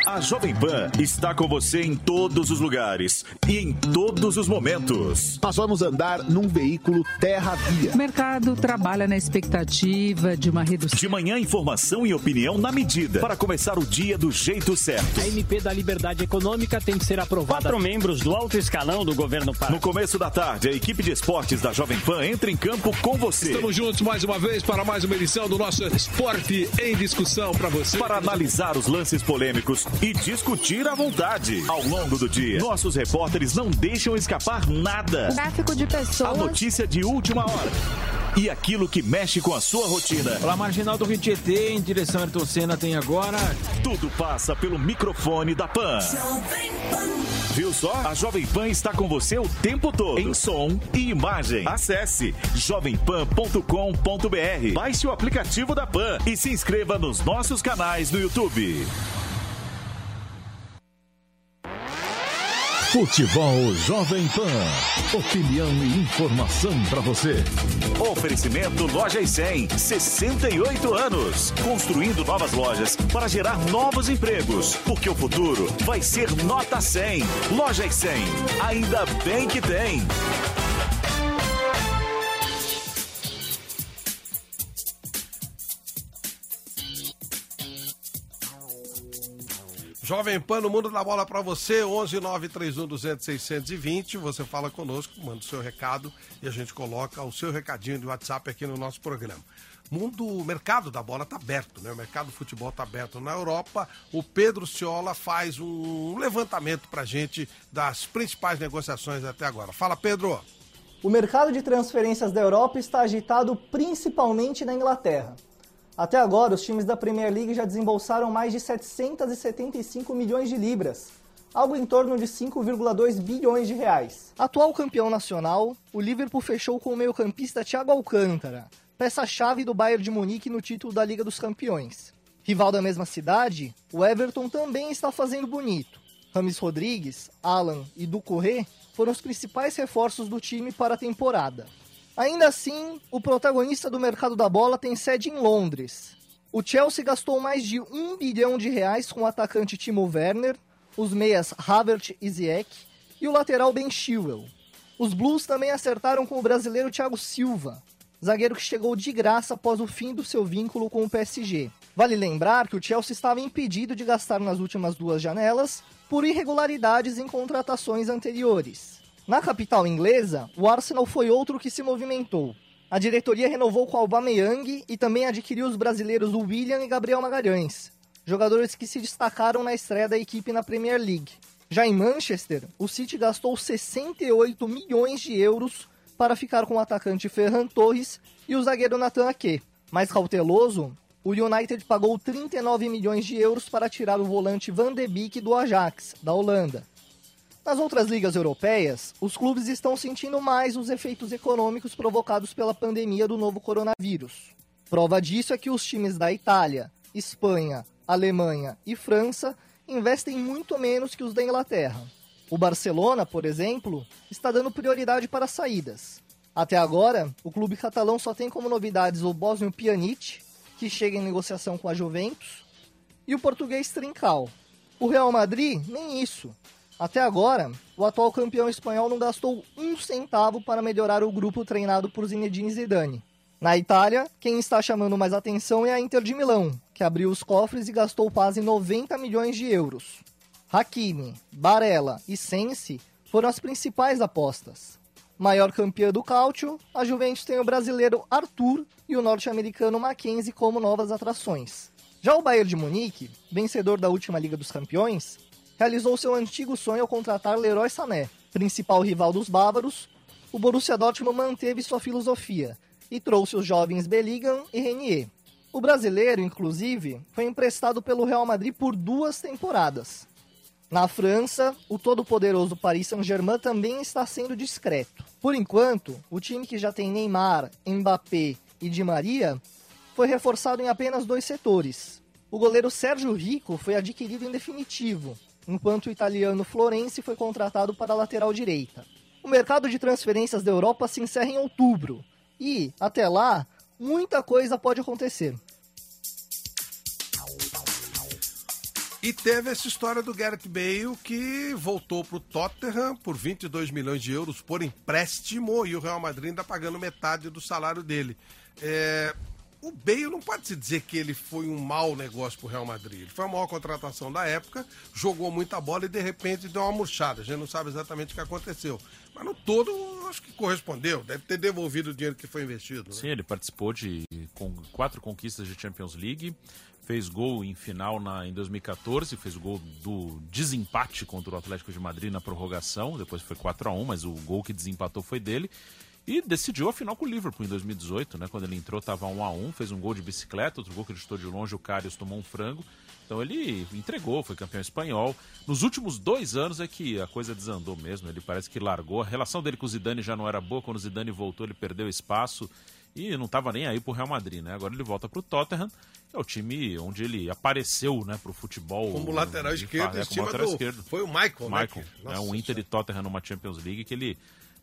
A Jovem Pan está com você em todos os lugares e em todos os momentos. Nós vamos andar num veículo terra-via. O mercado trabalha na expectativa de uma redução. De manhã, informação e opinião na medida para começar o dia do jeito certo. A MP da Liberdade Econômica tem que ser aprovada. Quatro membros do alto escalão do governo Pará. No começo da tarde, a equipe de esportes da Jovem Pan entra em campo com você. Estamos juntos mais uma vez para mais uma edição do nosso Esporte em Discussão para você. Para analisar os lances polêmicos e discutir à vontade. Ao longo do dia, nossos repórteres não deixam escapar nada. Tráfico de pessoas. A notícia de última hora. E aquilo que mexe com a sua rotina. Pela Marginal do Rio Tietê, em direção a Ayrton Senna, tem agora... Tudo passa pelo microfone da Pan. Viu só? A Jovem Pan está com você o tempo todo. Em som e imagem. Acesse jovempan.com.br. Baixe o aplicativo da Pan e se inscreva nos nossos canais no YouTube. Futebol Jovem Pan. Opinião e informação para você. Oferecimento Loja e 100. 68 anos. Construindo novas lojas para gerar novos empregos. Porque o futuro vai ser nota 100. Loja e 100. Ainda bem que tem. Jovem Pan no Mundo da Bola para você, 11 931 200 620. Você fala conosco, manda o seu recado e a gente coloca o seu recadinho de WhatsApp aqui no nosso programa. Mundo, o mercado da bola está aberto, né? O mercado do futebol está aberto na Europa. O Pedro Ciola faz um levantamento para a gente das principais negociações até agora. Fala, Pedro. O mercado de transferências da Europa está agitado principalmente na Inglaterra. Até agora, os times da Premier League já desembolsaram mais de 775 milhões de libras. algo em torno de 5,2 bilhões de reais. Atual campeão nacional, o Liverpool fechou com o meio-campista Thiago Alcântara, peça-chave do Bayern de Munique no título da Liga dos Campeões. Rival da mesma cidade, o Everton também está fazendo bonito. Rames Rodrigues, Alan e Ducoré foram os principais reforços do time para a temporada. Ainda assim, o protagonista do mercado da bola tem sede em Londres. O Chelsea gastou mais de um bilhão de reais com o atacante Timo Werner, os meias Havertz e Ziyech e o lateral Ben Chilwell. Os Blues também acertaram com o brasileiro Thiago Silva, zagueiro que chegou de graça após o fim do seu vínculo com o PSG. Vale lembrar que o Chelsea estava impedido de gastar nas últimas duas janelas por irregularidades em contratações anteriores. Na capital inglesa, o Arsenal foi outro que se movimentou. A diretoria renovou com Aubameyang e também adquiriu os brasileiros William e Gabriel Magalhães, jogadores que se destacaram na estreia da equipe na Premier League. Já em Manchester, o City gastou 68 milhões de euros para ficar com o atacante Ferran Torres e o zagueiro Nathan Ake. Mais cauteloso, o United pagou 39 milhões de euros para tirar o volante Van de Beek do Ajax, da Holanda. Nas outras ligas europeias, os clubes estão sentindo mais os efeitos econômicos provocados pela pandemia do novo coronavírus. Prova disso é que os times da Itália, Espanha, Alemanha e França investem muito menos que os da Inglaterra. O Barcelona, por exemplo, está dando prioridade para saídas. Até agora, o clube catalão só tem como novidades o bósnio Pjanic, que chega em negociação com a Juventus, e o português Trincal. O Real Madrid, nem isso. Até agora, o atual campeão espanhol não gastou um centavo para melhorar o grupo treinado por Zinedine Zidane. Na Itália, quem está chamando mais atenção é a Inter de Milão, que abriu os cofres e gastou quase 90 milhões de euros. Hakimi, Barella e Sensi foram as principais apostas. Maior campeã do Cálcio, a Juventus tem o brasileiro Arthur e o norte-americano Mackenzie como novas atrações. Já o Bayern de Munique, vencedor da última Liga dos Campeões, realizou seu antigo sonho ao contratar Leroy Sané, principal rival dos bávaros. O Borussia Dortmund manteve sua filosofia e trouxe os jovens Bellingham e Renier. O brasileiro, inclusive, foi emprestado pelo Real Madrid por duas temporadas. Na França, o todo-poderoso Paris Saint-Germain também está sendo discreto. Por enquanto, o time que já tem Neymar, Mbappé e Di Maria foi reforçado em apenas dois setores. O goleiro Sérgio Rico foi adquirido em definitivo, enquanto o italiano Florenzi foi contratado para a lateral direita. O mercado de transferências da Europa se encerra em outubro e, até lá, muita coisa pode acontecer. E teve essa história do Gareth Bale que voltou para o Tottenham por 22 milhões de euros por empréstimo e o Real Madrid ainda pagando metade do salário dele. É, o Bale não pode se dizer que ele foi um mau negócio para o Real Madrid. Ele foi a maior contratação da época, jogou muita bola e de repente deu uma murchada. A gente não sabe exatamente o que aconteceu. Mas no todo, acho que correspondeu. Deve ter devolvido o dinheiro que foi investido. Né? Sim, ele participou de com, quatro conquistas de Champions League. Fez gol em final na, em 2014, fez o gol do desempate contra o Atlético de Madrid na prorrogação. Depois foi 4 a 1 mas o gol que desempatou foi dele. E decidiu a final com o Liverpool em 2018, né? Quando ele entrou, estava 1 a 1 fez um gol de bicicleta, outro gol que ele chutou de longe, o Karius tomou um frango. Então ele entregou, foi campeão espanhol. Nos últimos dois anos é que a coisa desandou mesmo. Ele parece que largou. A relação dele com o Zidane já não era boa. Quando o Zidane voltou, ele perdeu espaço e não estava nem aí pro Real Madrid, né? Agora ele volta pro Tottenham, que é o time onde ele apareceu, né, pro futebol. Como lateral esquerdo, é, como lateral do... esquerdo. Foi o Michael, Michael, né? É um Inter e Tottenham numa Champions League que ele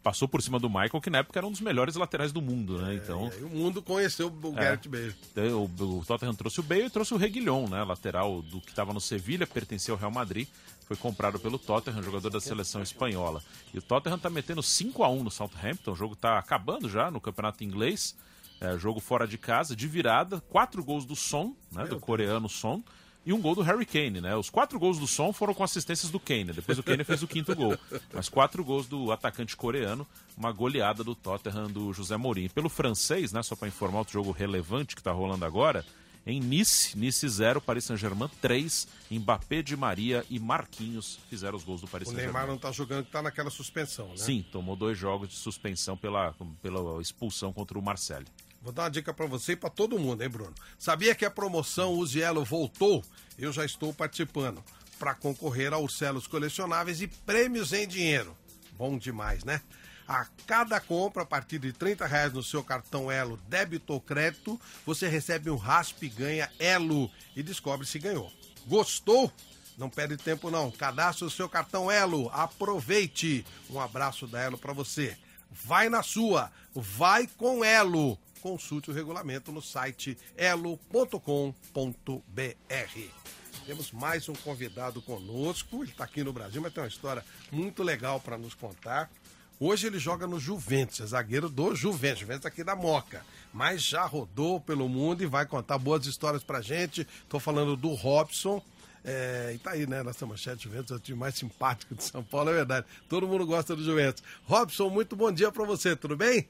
passou por cima do Michael, que na época era um dos melhores laterais do mundo, né? Então, é, o mundo conheceu o Gareth Bale. O, o, Tottenham trouxe o Bale e trouxe o Reguilhon, né? Lateral do que estava no Sevilha, pertencia ao Real Madrid, foi comprado pelo Tottenham, jogador da seleção espanhola. E o Tottenham tá metendo 5 a 1 no Southampton, o jogo tá acabando já no campeonato inglês. É, jogo fora de casa, de virada, quatro gols do Son, né, do coreano Son, e um gol do Harry Kane, né? Os quatro gols do Son foram com assistências do Kane. Depois o Kane fez o quinto gol. Mas quatro gols do atacante coreano, uma goleada do Tottenham do José Mourinho. Pelo francês, né? Só para informar outro jogo relevante que está rolando agora. Em Nice, Nice 0, Paris Saint-Germain 3, Mbappé de Maria e Marquinhos fizeram os gols do Paris Saint-Germain. O Neymar não está jogando, está naquela suspensão, né? Sim, tomou dois jogos de suspensão pela, pela expulsão contra o Marseille. Vou dar uma dica para você e para todo mundo, hein, Bruno? Sabia que a promoção Use Elo voltou? Eu já estou participando. para concorrer aos selos colecionáveis e prêmios em dinheiro. Bom demais, né? A cada compra, a partir de 30 reais no seu cartão Elo débito ou crédito, você recebe um raspe ganha Elo e descobre se ganhou. Gostou? Não perde tempo não. Cadastre o seu cartão Elo. Aproveite. Um abraço da Elo para você. Vai na sua. Vai com Elo. Consulte o regulamento no site elo.com.br. Temos mais um convidado conosco. Ele está aqui no Brasil, mas tem uma história muito legal para nos contar. Hoje ele joga no Juventus, é zagueiro do Juventus, Juventus aqui da Moca. Mas já rodou pelo mundo e vai contar boas histórias pra gente. Tô falando do Robson. É, e tá aí, né? Nossa manchete Juventus é o time mais simpático de São Paulo, é verdade. Todo mundo gosta do Juventus. Robson, muito bom dia para você, tudo bem?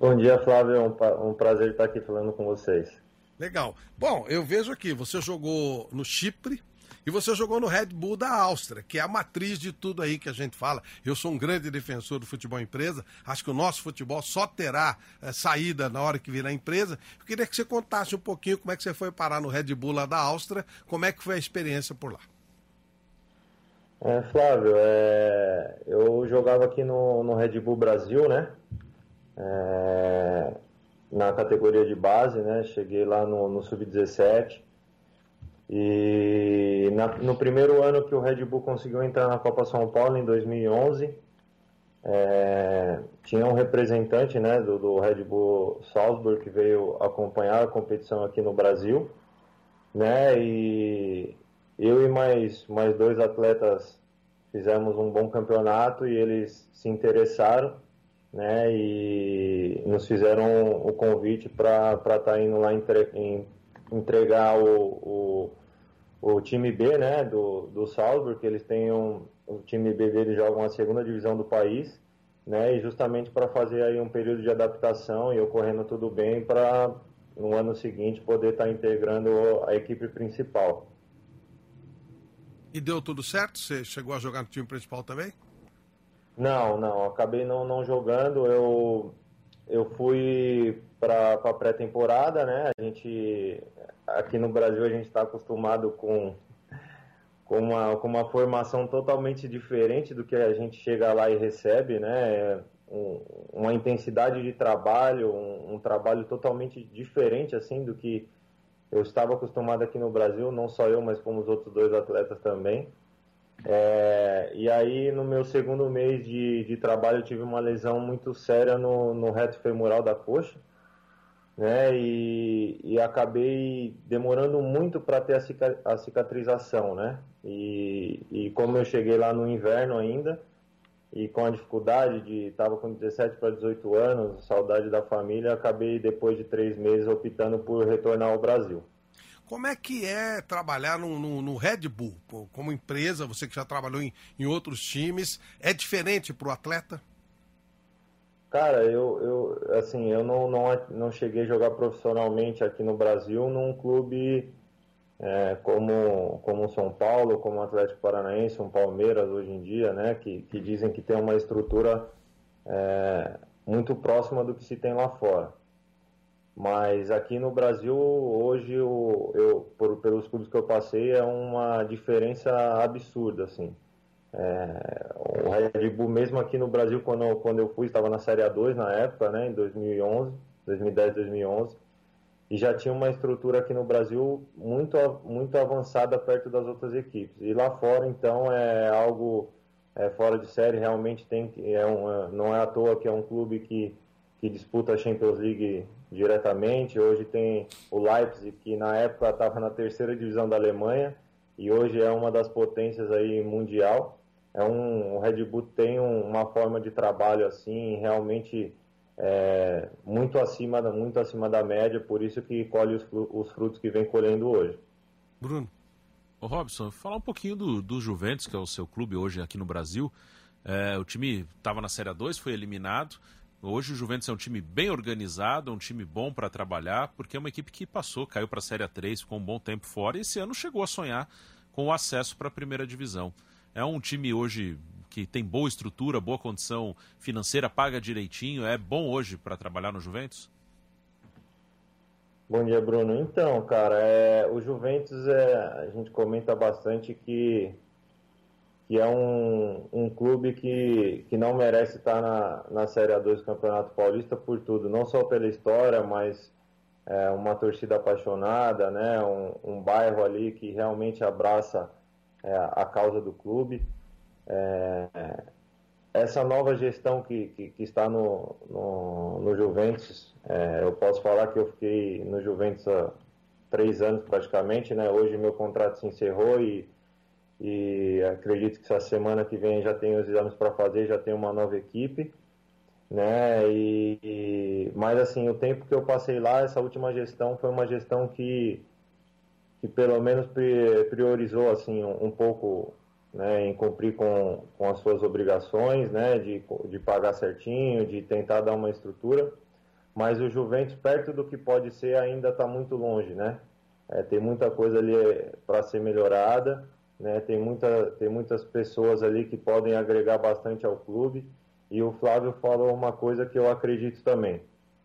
Bom dia, Flávio. É um, prazer estar aqui falando com vocês. Legal. Bom, eu vejo aqui, você jogou no Chipre, e você jogou no Red Bull da Áustria, que é a matriz de tudo aí que a gente fala. Eu sou um grande defensor do futebol empresa. Acho que o nosso futebol só terá é, saída na hora que virar empresa. Eu queria que você contasse um pouquinho como é que você foi parar no Red Bull lá da Áustria, como é que foi a experiência por lá. É, Flávio, é, eu jogava aqui no, no Red Bull Brasil, né? É, na categoria de base, né? Cheguei lá no, no Sub-17. E na, no primeiro ano que o Red Bull conseguiu entrar na Copa São Paulo, em 2011, é, tinha um representante né, do, do, Red Bull Salzburg que veio acompanhar a competição aqui no Brasil. Né, e eu e mais, mais dois atletas fizemos um bom campeonato e eles se interessaram né, e nos fizeram o convite para estar tá indo lá entre, em, entregar o, o o time B, né, do, do Salzburg, que eles têm um, o time B deles joga a segunda divisão do país, né, e justamente para fazer aí um período de adaptação e ocorrendo tudo bem para no ano seguinte poder estar tá integrando a equipe principal. E deu tudo certo? Você chegou a jogar no time principal também? Não, não, acabei não, não jogando. Eu, eu fui para a pré-temporada, né? A gente aqui no Brasil a gente está acostumado com, com, uma, com uma formação totalmente diferente do que a gente chega lá e recebe, né? Um, uma intensidade de trabalho, um, um, trabalho totalmente diferente assim do que eu estava acostumado aqui no Brasil, não só eu, mas como os outros dois atletas também. É, e aí, no meu segundo mês de, de trabalho, eu tive uma lesão muito séria no, no reto femoral da coxa né? E, e acabei demorando muito para ter a, cicatrização, né? E, e como eu cheguei lá no inverno ainda e com a dificuldade de estava com 17 para 18 anos, saudade da família, acabei depois de três meses optando por retornar ao Brasil. Como é que é trabalhar no, no, no Red Bull como empresa? Você que já trabalhou em, em outros times, é diferente para o atleta? Cara, eu, eu assim, eu não, não, não cheguei a jogar profissionalmente aqui no Brasil num clube é, como, como São Paulo, como o Atlético Paranaense, um Palmeiras hoje em dia, né, que, que dizem que tem uma estrutura é, muito próxima do que se tem lá fora. Mas aqui no Brasil, hoje, eu, eu por, pelos clubes que eu passei, é uma diferença absurda, assim. É, o Red Bull, mesmo aqui no Brasil, quando, quando eu fui, estava na Série A2 na época, né, em 2011, 2010, 2011, e já tinha uma estrutura aqui no Brasil muito, muito avançada perto das outras equipes. E lá fora, então, é algo é, fora de série, realmente tem é um, é, não é à toa que é um clube que, que disputa a Champions League diretamente. Hoje tem o Leipzig, que na época estava na terceira divisão da Alemanha, e hoje é uma das potências aí mundial é um, o Red Bull tem um, uma forma de trabalho assim realmente é, muito acima da muito acima da média, por isso que colhe os, os frutos que vem colhendo hoje. Bruno. Ô Robson, falar um pouquinho do, do Juventus, que é o seu clube hoje aqui no Brasil. É, o time estava na Série 2, foi eliminado. Hoje o Juventus é um time bem organizado, um time bom para trabalhar, porque é uma equipe que passou, caiu para a Série 3, ficou um bom tempo fora e esse ano chegou a sonhar com o acesso para a primeira divisão. É um time hoje que tem boa estrutura, boa condição financeira, paga direitinho. É bom hoje para trabalhar no Juventus? Bom dia, Bruno. Então, cara, é, o Juventus, é, a gente comenta bastante que, que é um, um clube que, que não merece estar na, na Série A2 do Campeonato Paulista por tudo, não só pela história, mas é, uma torcida apaixonada, né, um, um bairro ali que realmente abraça é, a causa do clube. É, essa nova gestão que, que, que está no, no, no Juventus, é, eu posso falar que eu fiquei no Juventus há três anos praticamente, né? Hoje meu contrato se encerrou e, e acredito que essa semana que vem já tenho os exames para fazer, já tenho uma nova equipe, né? E, e, mas assim, o tempo que eu passei lá, essa última gestão foi uma gestão que, que pelo menos priorizou assim um, um pouco né, em cumprir com, com as suas obrigações, né, de, de pagar certinho, de tentar dar uma estrutura, mas o Juventus, perto do que pode ser, ainda está muito longe, né? É, tem muita coisa ali é, para ser melhorada, né? Tem, muita, tem muitas pessoas ali que podem agregar bastante ao clube, e o Flávio falou uma coisa que eu acredito também,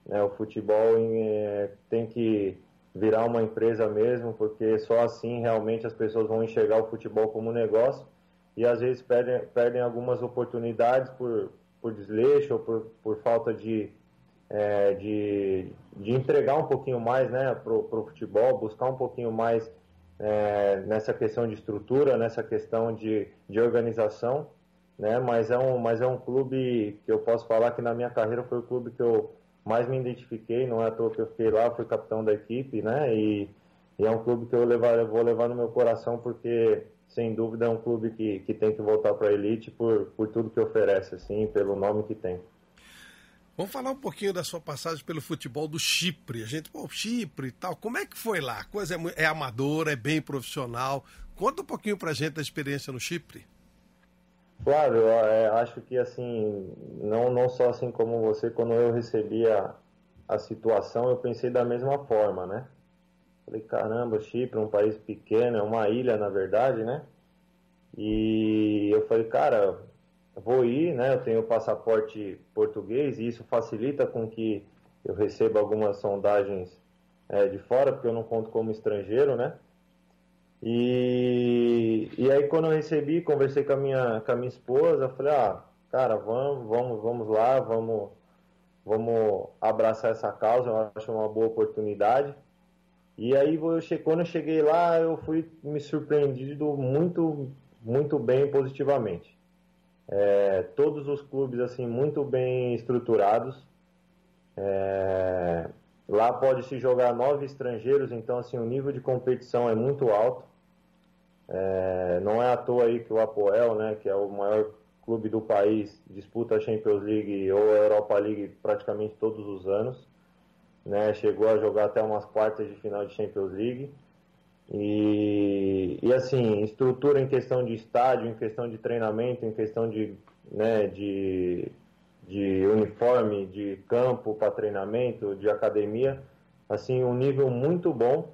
né? O futebol é, tem que virar uma empresa mesmo, porque só assim realmente as pessoas vão enxergar o futebol como negócio e às vezes perdem, perdem algumas oportunidades por, por desleixo ou por, por falta de, é, de, de entregar um pouquinho mais né, para o futebol, buscar um pouquinho mais é, nessa questão de estrutura, nessa questão de, de organização. Né, mas, é um, mas é um clube que eu posso falar que na minha carreira foi o clube que eu mais me identifiquei, não é à toa que eu fiquei lá, fui capitão da equipe, né? E, e é um clube que eu, levar, eu vou levar no meu coração porque sem dúvida é um clube que, que tem que voltar para a elite por, por tudo que oferece, assim, pelo nome que tem. Vamos falar um pouquinho da sua passagem pelo futebol do Chipre. A gente, pô, Chipre e tal, como é que foi lá? Coisa é, é amadora, é bem profissional. Conta um pouquinho pra gente da experiência no Chipre. Claro, eu é, acho que assim, não, não só assim como você, quando eu recebi a, a situação, eu pensei da mesma forma, né? Falei, caramba, Chipre, um país pequeno, é uma ilha na verdade, né? E eu falei, cara, vou ir, né? Eu tenho passaporte português e isso facilita com que eu receba algumas sondagens é, de fora, porque eu não conto como estrangeiro, né? E, e aí quando eu recebi, conversei com a minha, com a minha esposa, falei, ah, cara, vamos, vamos, vamos lá, vamos, vamos abraçar essa causa, eu acho uma boa oportunidade. E aí quando eu cheguei lá, eu fui me surpreendido muito, muito bem positivamente. É, todos os clubes assim muito bem estruturados. É, lá pode se jogar nove estrangeiros, então assim o nível de competição é muito alto. É, não é à toa aí que o Apoel, né, que é o maior clube do país, disputa a Champions League ou a Europa League praticamente todos os anos né? Chegou a jogar até umas quartas de final de Champions League. E, e assim, estrutura em questão de estádio, em questão de treinamento, em questão de, né, de, de uniforme, de campo para treinamento, de academia, assim, um nível muito bom.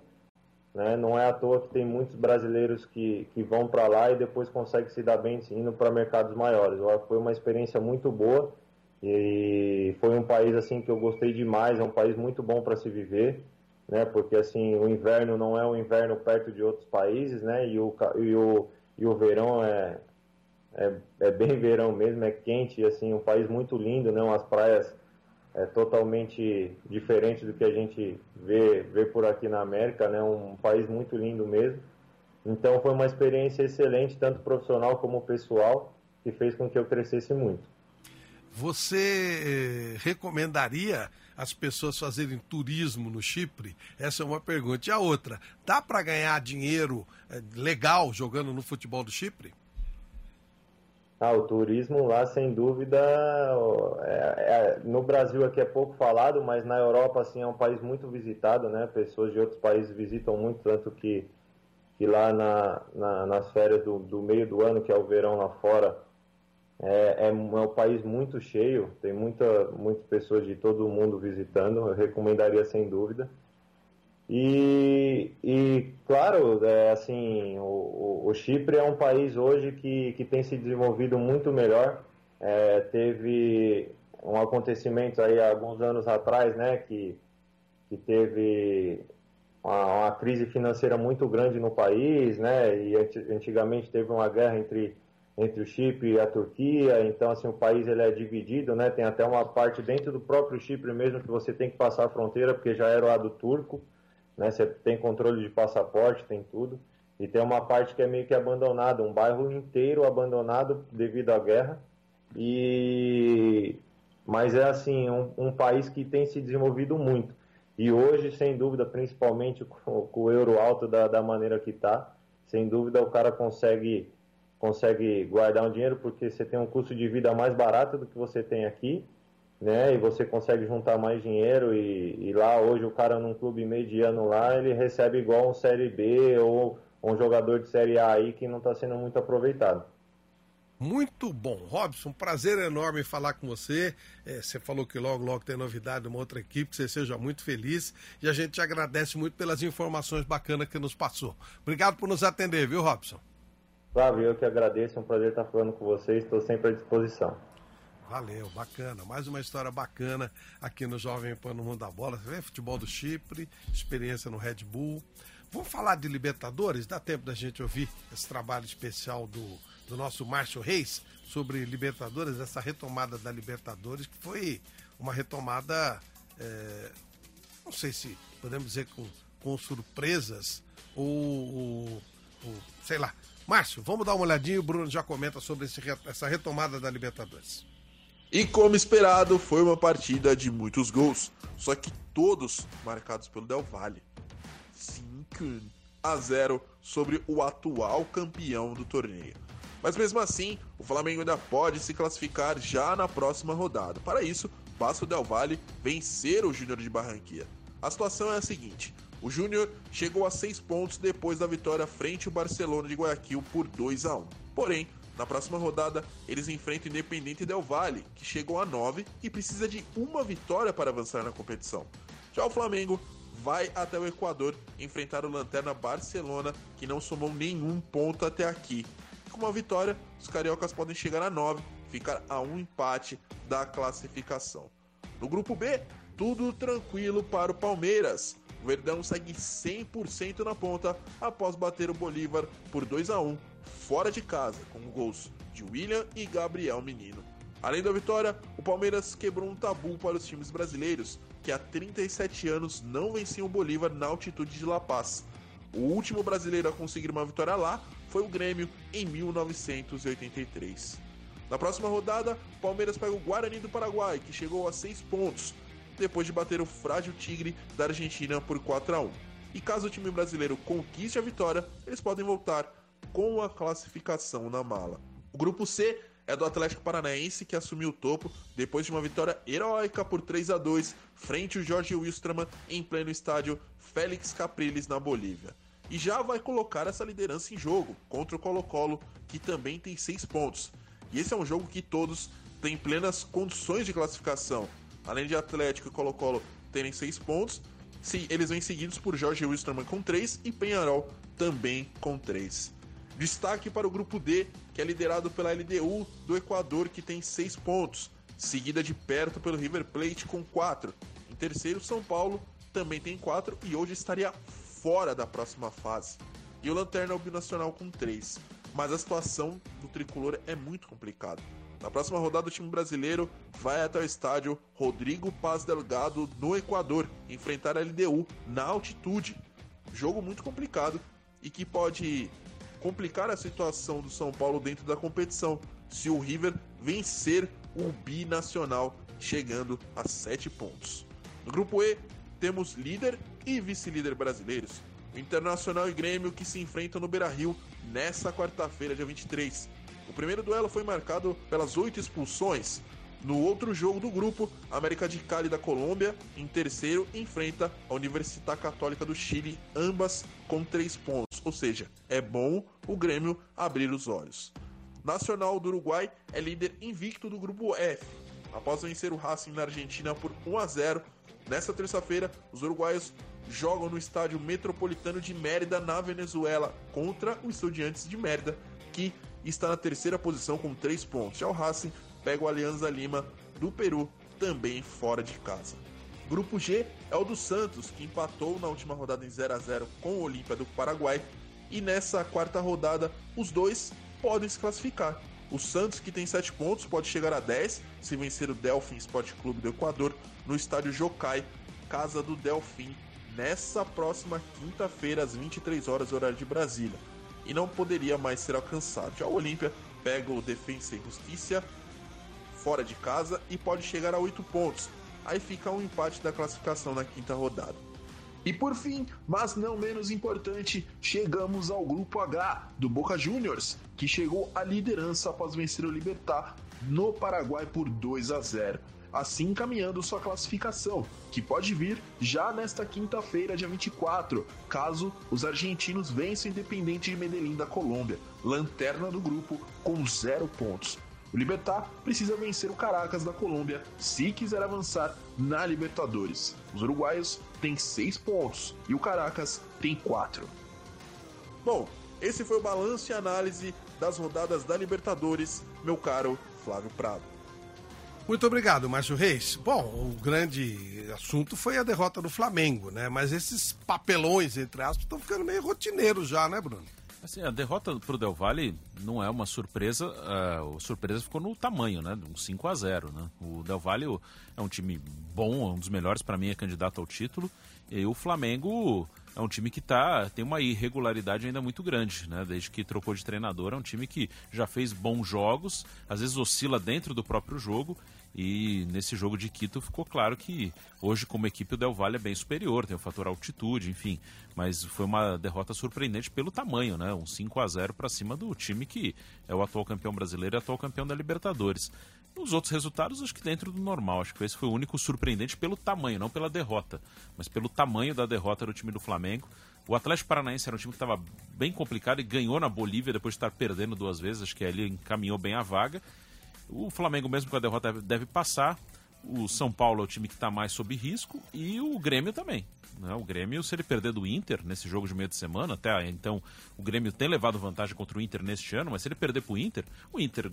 Né? Não é à toa que tem muitos brasileiros que, que vão para lá e depois conseguem se dar bem indo para mercados maiores. Foi uma experiência muito boa e foi um país assim que eu gostei demais, é um país muito bom para se viver, né? Porque assim, o inverno não é um inverno perto de outros países, né? E o, e o, e o verão é, é, é bem verão mesmo, é quente, assim, um país muito lindo, né? Umas praias é totalmente diferente do que a gente vê, vê por aqui na América, né? Um país muito lindo mesmo. Então foi uma experiência excelente, tanto profissional como pessoal, que fez com que eu crescesse muito. Você eh, recomendaria as pessoas fazerem turismo no Chipre? Essa é uma pergunta. E a outra, dá para ganhar dinheiro eh, legal jogando no futebol do Chipre? Ah, o turismo lá, sem dúvida, é, é, no Brasil aqui é pouco falado, mas na Europa, assim, é um país muito visitado, né? Pessoas de outros países visitam muito, tanto que, que lá na, na, nas férias do, do meio do ano, que é o verão lá fora, é, é, é, um país muito cheio, tem muita, muitas pessoas de todo o mundo visitando, eu recomendaria sem dúvida. E, e claro, é, assim, o, o, Chipre é um país hoje que, que tem se desenvolvido muito melhor. É, teve um acontecimento aí alguns anos atrás, né, que, que teve uma, uma, crise financeira muito grande no país, né? E antigamente teve uma guerra entre entre o Chipre e a Turquia, então assim o país ele é dividido, né? Tem até uma parte dentro do próprio Chipre mesmo que você tem que passar a fronteira porque já era o lado turco, né? Você tem controle de passaporte, tem tudo. E tem uma parte que é meio que abandonada, um bairro inteiro abandonado devido à guerra. E mas é assim um, um país que tem se desenvolvido muito. E hoje, sem dúvida, principalmente com, com o euro alto da, da maneira que está, sem dúvida o cara consegue consegue guardar um dinheiro porque você tem um custo de vida mais barato do que você tem aqui, né? E você consegue juntar mais dinheiro e, e lá hoje o cara num clube mediano lá ele recebe igual um série B ou um jogador de série A aí que não está sendo muito aproveitado. Muito bom. Robson, prazer enorme falar com você. É, você falou que logo, logo tem novidade de uma outra equipe, que você seja muito feliz. E a gente te agradece muito pelas informações bacanas que nos passou. Obrigado por nos atender, viu, Robson? Flávio, eu que agradeço, é um prazer estar falando com vocês, estou sempre à disposição. Valeu, bacana. Mais uma história bacana aqui no Jovem Pan no Mundo da Bola. Você vê futebol do Chipre, experiência no Red Bull. Vamos falar de Libertadores? Dá tempo da gente ouvir esse trabalho especial do, do nosso Márcio Reis sobre Libertadores, essa retomada da Libertadores, que foi uma retomada, é, não sei se podemos dizer com, com surpresas ou, ou, ou sei lá, Márcio, vamos dar uma olhadinha e o Bruno já comenta sobre esse, essa retomada da Libertadores. E como esperado, foi uma partida de muitos gols, só que todos marcados pelo Del Valle. 5 a 0 sobre o atual campeão do torneio. Mas mesmo assim, o Flamengo ainda pode se classificar já na próxima rodada. Para isso, basta o Del Valle vencer o Júnior de Barranquilla. A situação é a seguinte: o Júnior chegou a 6 pontos depois da vitória frente ao Barcelona de Guayaquil por 2 a 1. Porém, na próxima rodada, eles enfrentam o Independente Del Valle, que chegou a 9 e precisa de uma vitória para avançar na competição. Já o Flamengo vai até o Equador enfrentar o Lanterna Barcelona, que não somou nenhum ponto até aqui. Com uma vitória, os cariocas podem chegar a 9, ficar a um empate da classificação. No grupo B, tudo tranquilo para o Palmeiras. O Verdão segue 100% na ponta após bater o Bolívar por 2 a 1 fora de casa, com gols de William e Gabriel Menino. Além da vitória, o Palmeiras quebrou um tabu para os times brasileiros, que há 37 anos não venciam o Bolívar na altitude de La Paz. O último brasileiro a conseguir uma vitória lá foi o Grêmio em 1983. Na próxima rodada, o Palmeiras pega o Guarani do Paraguai, que chegou a 6 pontos, depois de bater o frágil Tigre da Argentina por 4 a 1. E caso o time brasileiro conquiste a vitória, eles podem voltar com a classificação na mala. O grupo C é do Atlético Paranaense que assumiu o topo depois de uma vitória heróica por 3 a 2 frente ao Jorge Wilstermann em pleno estádio Félix Capriles na Bolívia. E já vai colocar essa liderança em jogo contra o Colo-Colo, que também tem 6 pontos. E esse é um jogo que todos têm plenas condições de classificação, Além de Atlético e Colo-Colo terem 6 pontos, sim, eles vêm seguidos por Jorge Wilstermann com 3 e Penharol também com 3. Destaque para o grupo D, que é liderado pela LDU do Equador, que tem 6 pontos, seguida de perto pelo River Plate com 4. Em terceiro, São Paulo também tem 4 e hoje estaria fora da próxima fase. E o Lanterna é o Binacional com 3. Mas a situação do tricolor é muito complicada. Na próxima rodada, o time brasileiro vai até o estádio Rodrigo Paz Delgado, no Equador, enfrentar a LDU na altitude. Jogo muito complicado e que pode complicar a situação do São Paulo dentro da competição se o River vencer o binacional, chegando a 7 pontos. No grupo E, temos líder e vice-líder brasileiros. O Internacional e Grêmio que se enfrentam no Beira Rio nesta quarta-feira, dia 23. O primeiro duelo foi marcado pelas oito expulsões. No outro jogo do grupo, a América de Cali da Colômbia, em terceiro, enfrenta a Universidade Católica do Chile, ambas com três pontos. Ou seja, é bom o Grêmio abrir os olhos. Nacional do Uruguai é líder invicto do grupo F. Após vencer o Racing na Argentina por 1 a 0, nesta terça-feira, os uruguaios jogam no estádio Metropolitano de Mérida, na Venezuela, contra o Estudiantes de Mérida, que e está na terceira posição com 3 pontos. Já o Racing pega o Alianza Lima do Peru, também fora de casa. Grupo G é o do Santos, que empatou na última rodada em 0 a 0 com o Olímpia do Paraguai. E nessa quarta rodada, os dois podem se classificar. O Santos, que tem 7 pontos, pode chegar a 10 se vencer o Delfim Esporte Clube do Equador no estádio Jocai, casa do Delfim, nessa próxima quinta-feira, às 23 horas, horário de Brasília. E não poderia mais ser alcançado. Já o Olímpia pega o Defensa e Justiça fora de casa e pode chegar a 8 pontos. Aí fica um empate da classificação na quinta rodada. E por fim, mas não menos importante, chegamos ao grupo H do Boca Juniors, que chegou à liderança após vencer o Libertar no Paraguai por 2 a 0 assim encaminhando sua classificação, que pode vir já nesta quinta-feira, dia 24, caso os argentinos vençam o Independente de Medellín da Colômbia, lanterna do grupo com zero pontos. O Libertar precisa vencer o Caracas da Colômbia se quiser avançar na Libertadores. Os uruguaios têm seis pontos e o Caracas tem quatro. Bom, esse foi o balanço e análise das rodadas da Libertadores, meu caro Flávio Prado. Muito obrigado, Márcio Reis. Bom, o grande assunto foi a derrota do Flamengo, né? Mas esses papelões, entre aspas, estão ficando meio rotineiros já, né, Bruno? Assim, a derrota para o Del Valle não é uma surpresa. Uh, a surpresa ficou no tamanho, né? Um 5 a 0 né? O Del Valle é um time bom, é um dos melhores para mim, é candidato ao título. E o Flamengo é um time que tá, tem uma irregularidade ainda muito grande, né? Desde que trocou de treinador, é um time que já fez bons jogos, às vezes oscila dentro do próprio jogo. E nesse jogo de Quito ficou claro que hoje, como equipe, o Del Valle é bem superior, tem o fator altitude, enfim. Mas foi uma derrota surpreendente pelo tamanho, né? Um 5 a 0 para cima do time que é o atual campeão brasileiro e atual campeão da Libertadores. Os outros resultados, acho que dentro do normal. Acho que esse foi o único surpreendente pelo tamanho, não pela derrota, mas pelo tamanho da derrota do time do Flamengo. O Atlético Paranaense era um time que estava bem complicado e ganhou na Bolívia depois de estar perdendo duas vezes. Acho que ali encaminhou bem a vaga. O Flamengo, mesmo com a derrota, deve passar. O São Paulo é o time que está mais sob risco e o Grêmio também. Né? O Grêmio, se ele perder do Inter nesse jogo de meio de semana, até então o Grêmio tem levado vantagem contra o Inter neste ano, mas se ele perder para o Inter, o Inter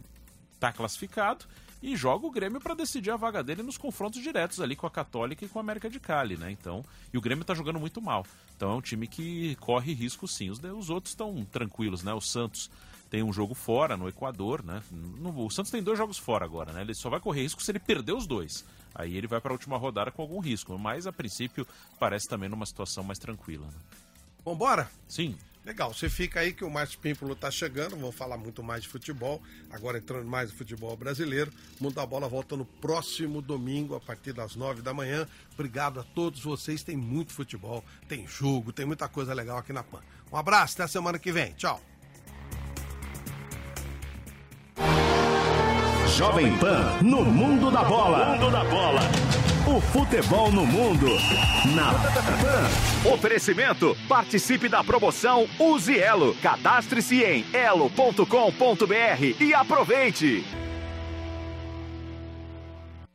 está classificado e joga o Grêmio para decidir a vaga dele nos confrontos diretos ali com a Católica e com a América de Cali, né? Então, e o Grêmio está jogando muito mal. Então é um time que corre risco sim. Os, os outros estão tranquilos, né? O Santos tem um jogo fora no Equador, né? No, o Santos tem dois jogos fora agora, né? Ele só vai correr risco se ele perder os dois. Aí ele vai para a última rodada com algum risco, mas a princípio parece também numa situação mais tranquila. Né? Vambora? Sim. Legal, você fica aí que o Márcio Pímpolo tá chegando, vou falar muito mais de futebol, agora entrando mais no futebol brasileiro. Mundo da Bola volta no próximo domingo, a partir das nove da manhã. Obrigado a todos vocês, tem muito futebol, tem jogo, tem muita coisa legal aqui na PAN. Um abraço, até a semana que vem, tchau. Jovem Pan no mundo da bola. Mundo da bola. O futebol no mundo. Na Pan. Oferecimento. Participe da promoção Use Elo. Cadastre-se em elo.com.br e aproveite.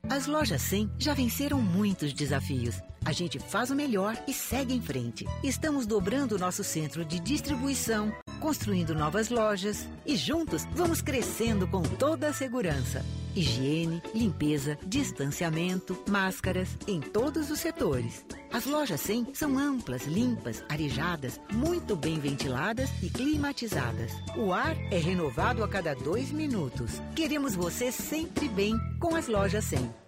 As lojas 100 já venceram muitos desafios. A gente faz o melhor e segue em frente. Estamos dobrando o nosso centro de distribuição construindo novas lojas e juntos vamos crescendo com toda a segurança. Higiene, limpeza, distanciamento, máscaras em todos os setores. As lojas 100 são amplas, limpas, arejadas, muito bem ventiladas e climatizadas. O ar é renovado a cada dois minutos. Queremos você sempre bem com as lojas 100.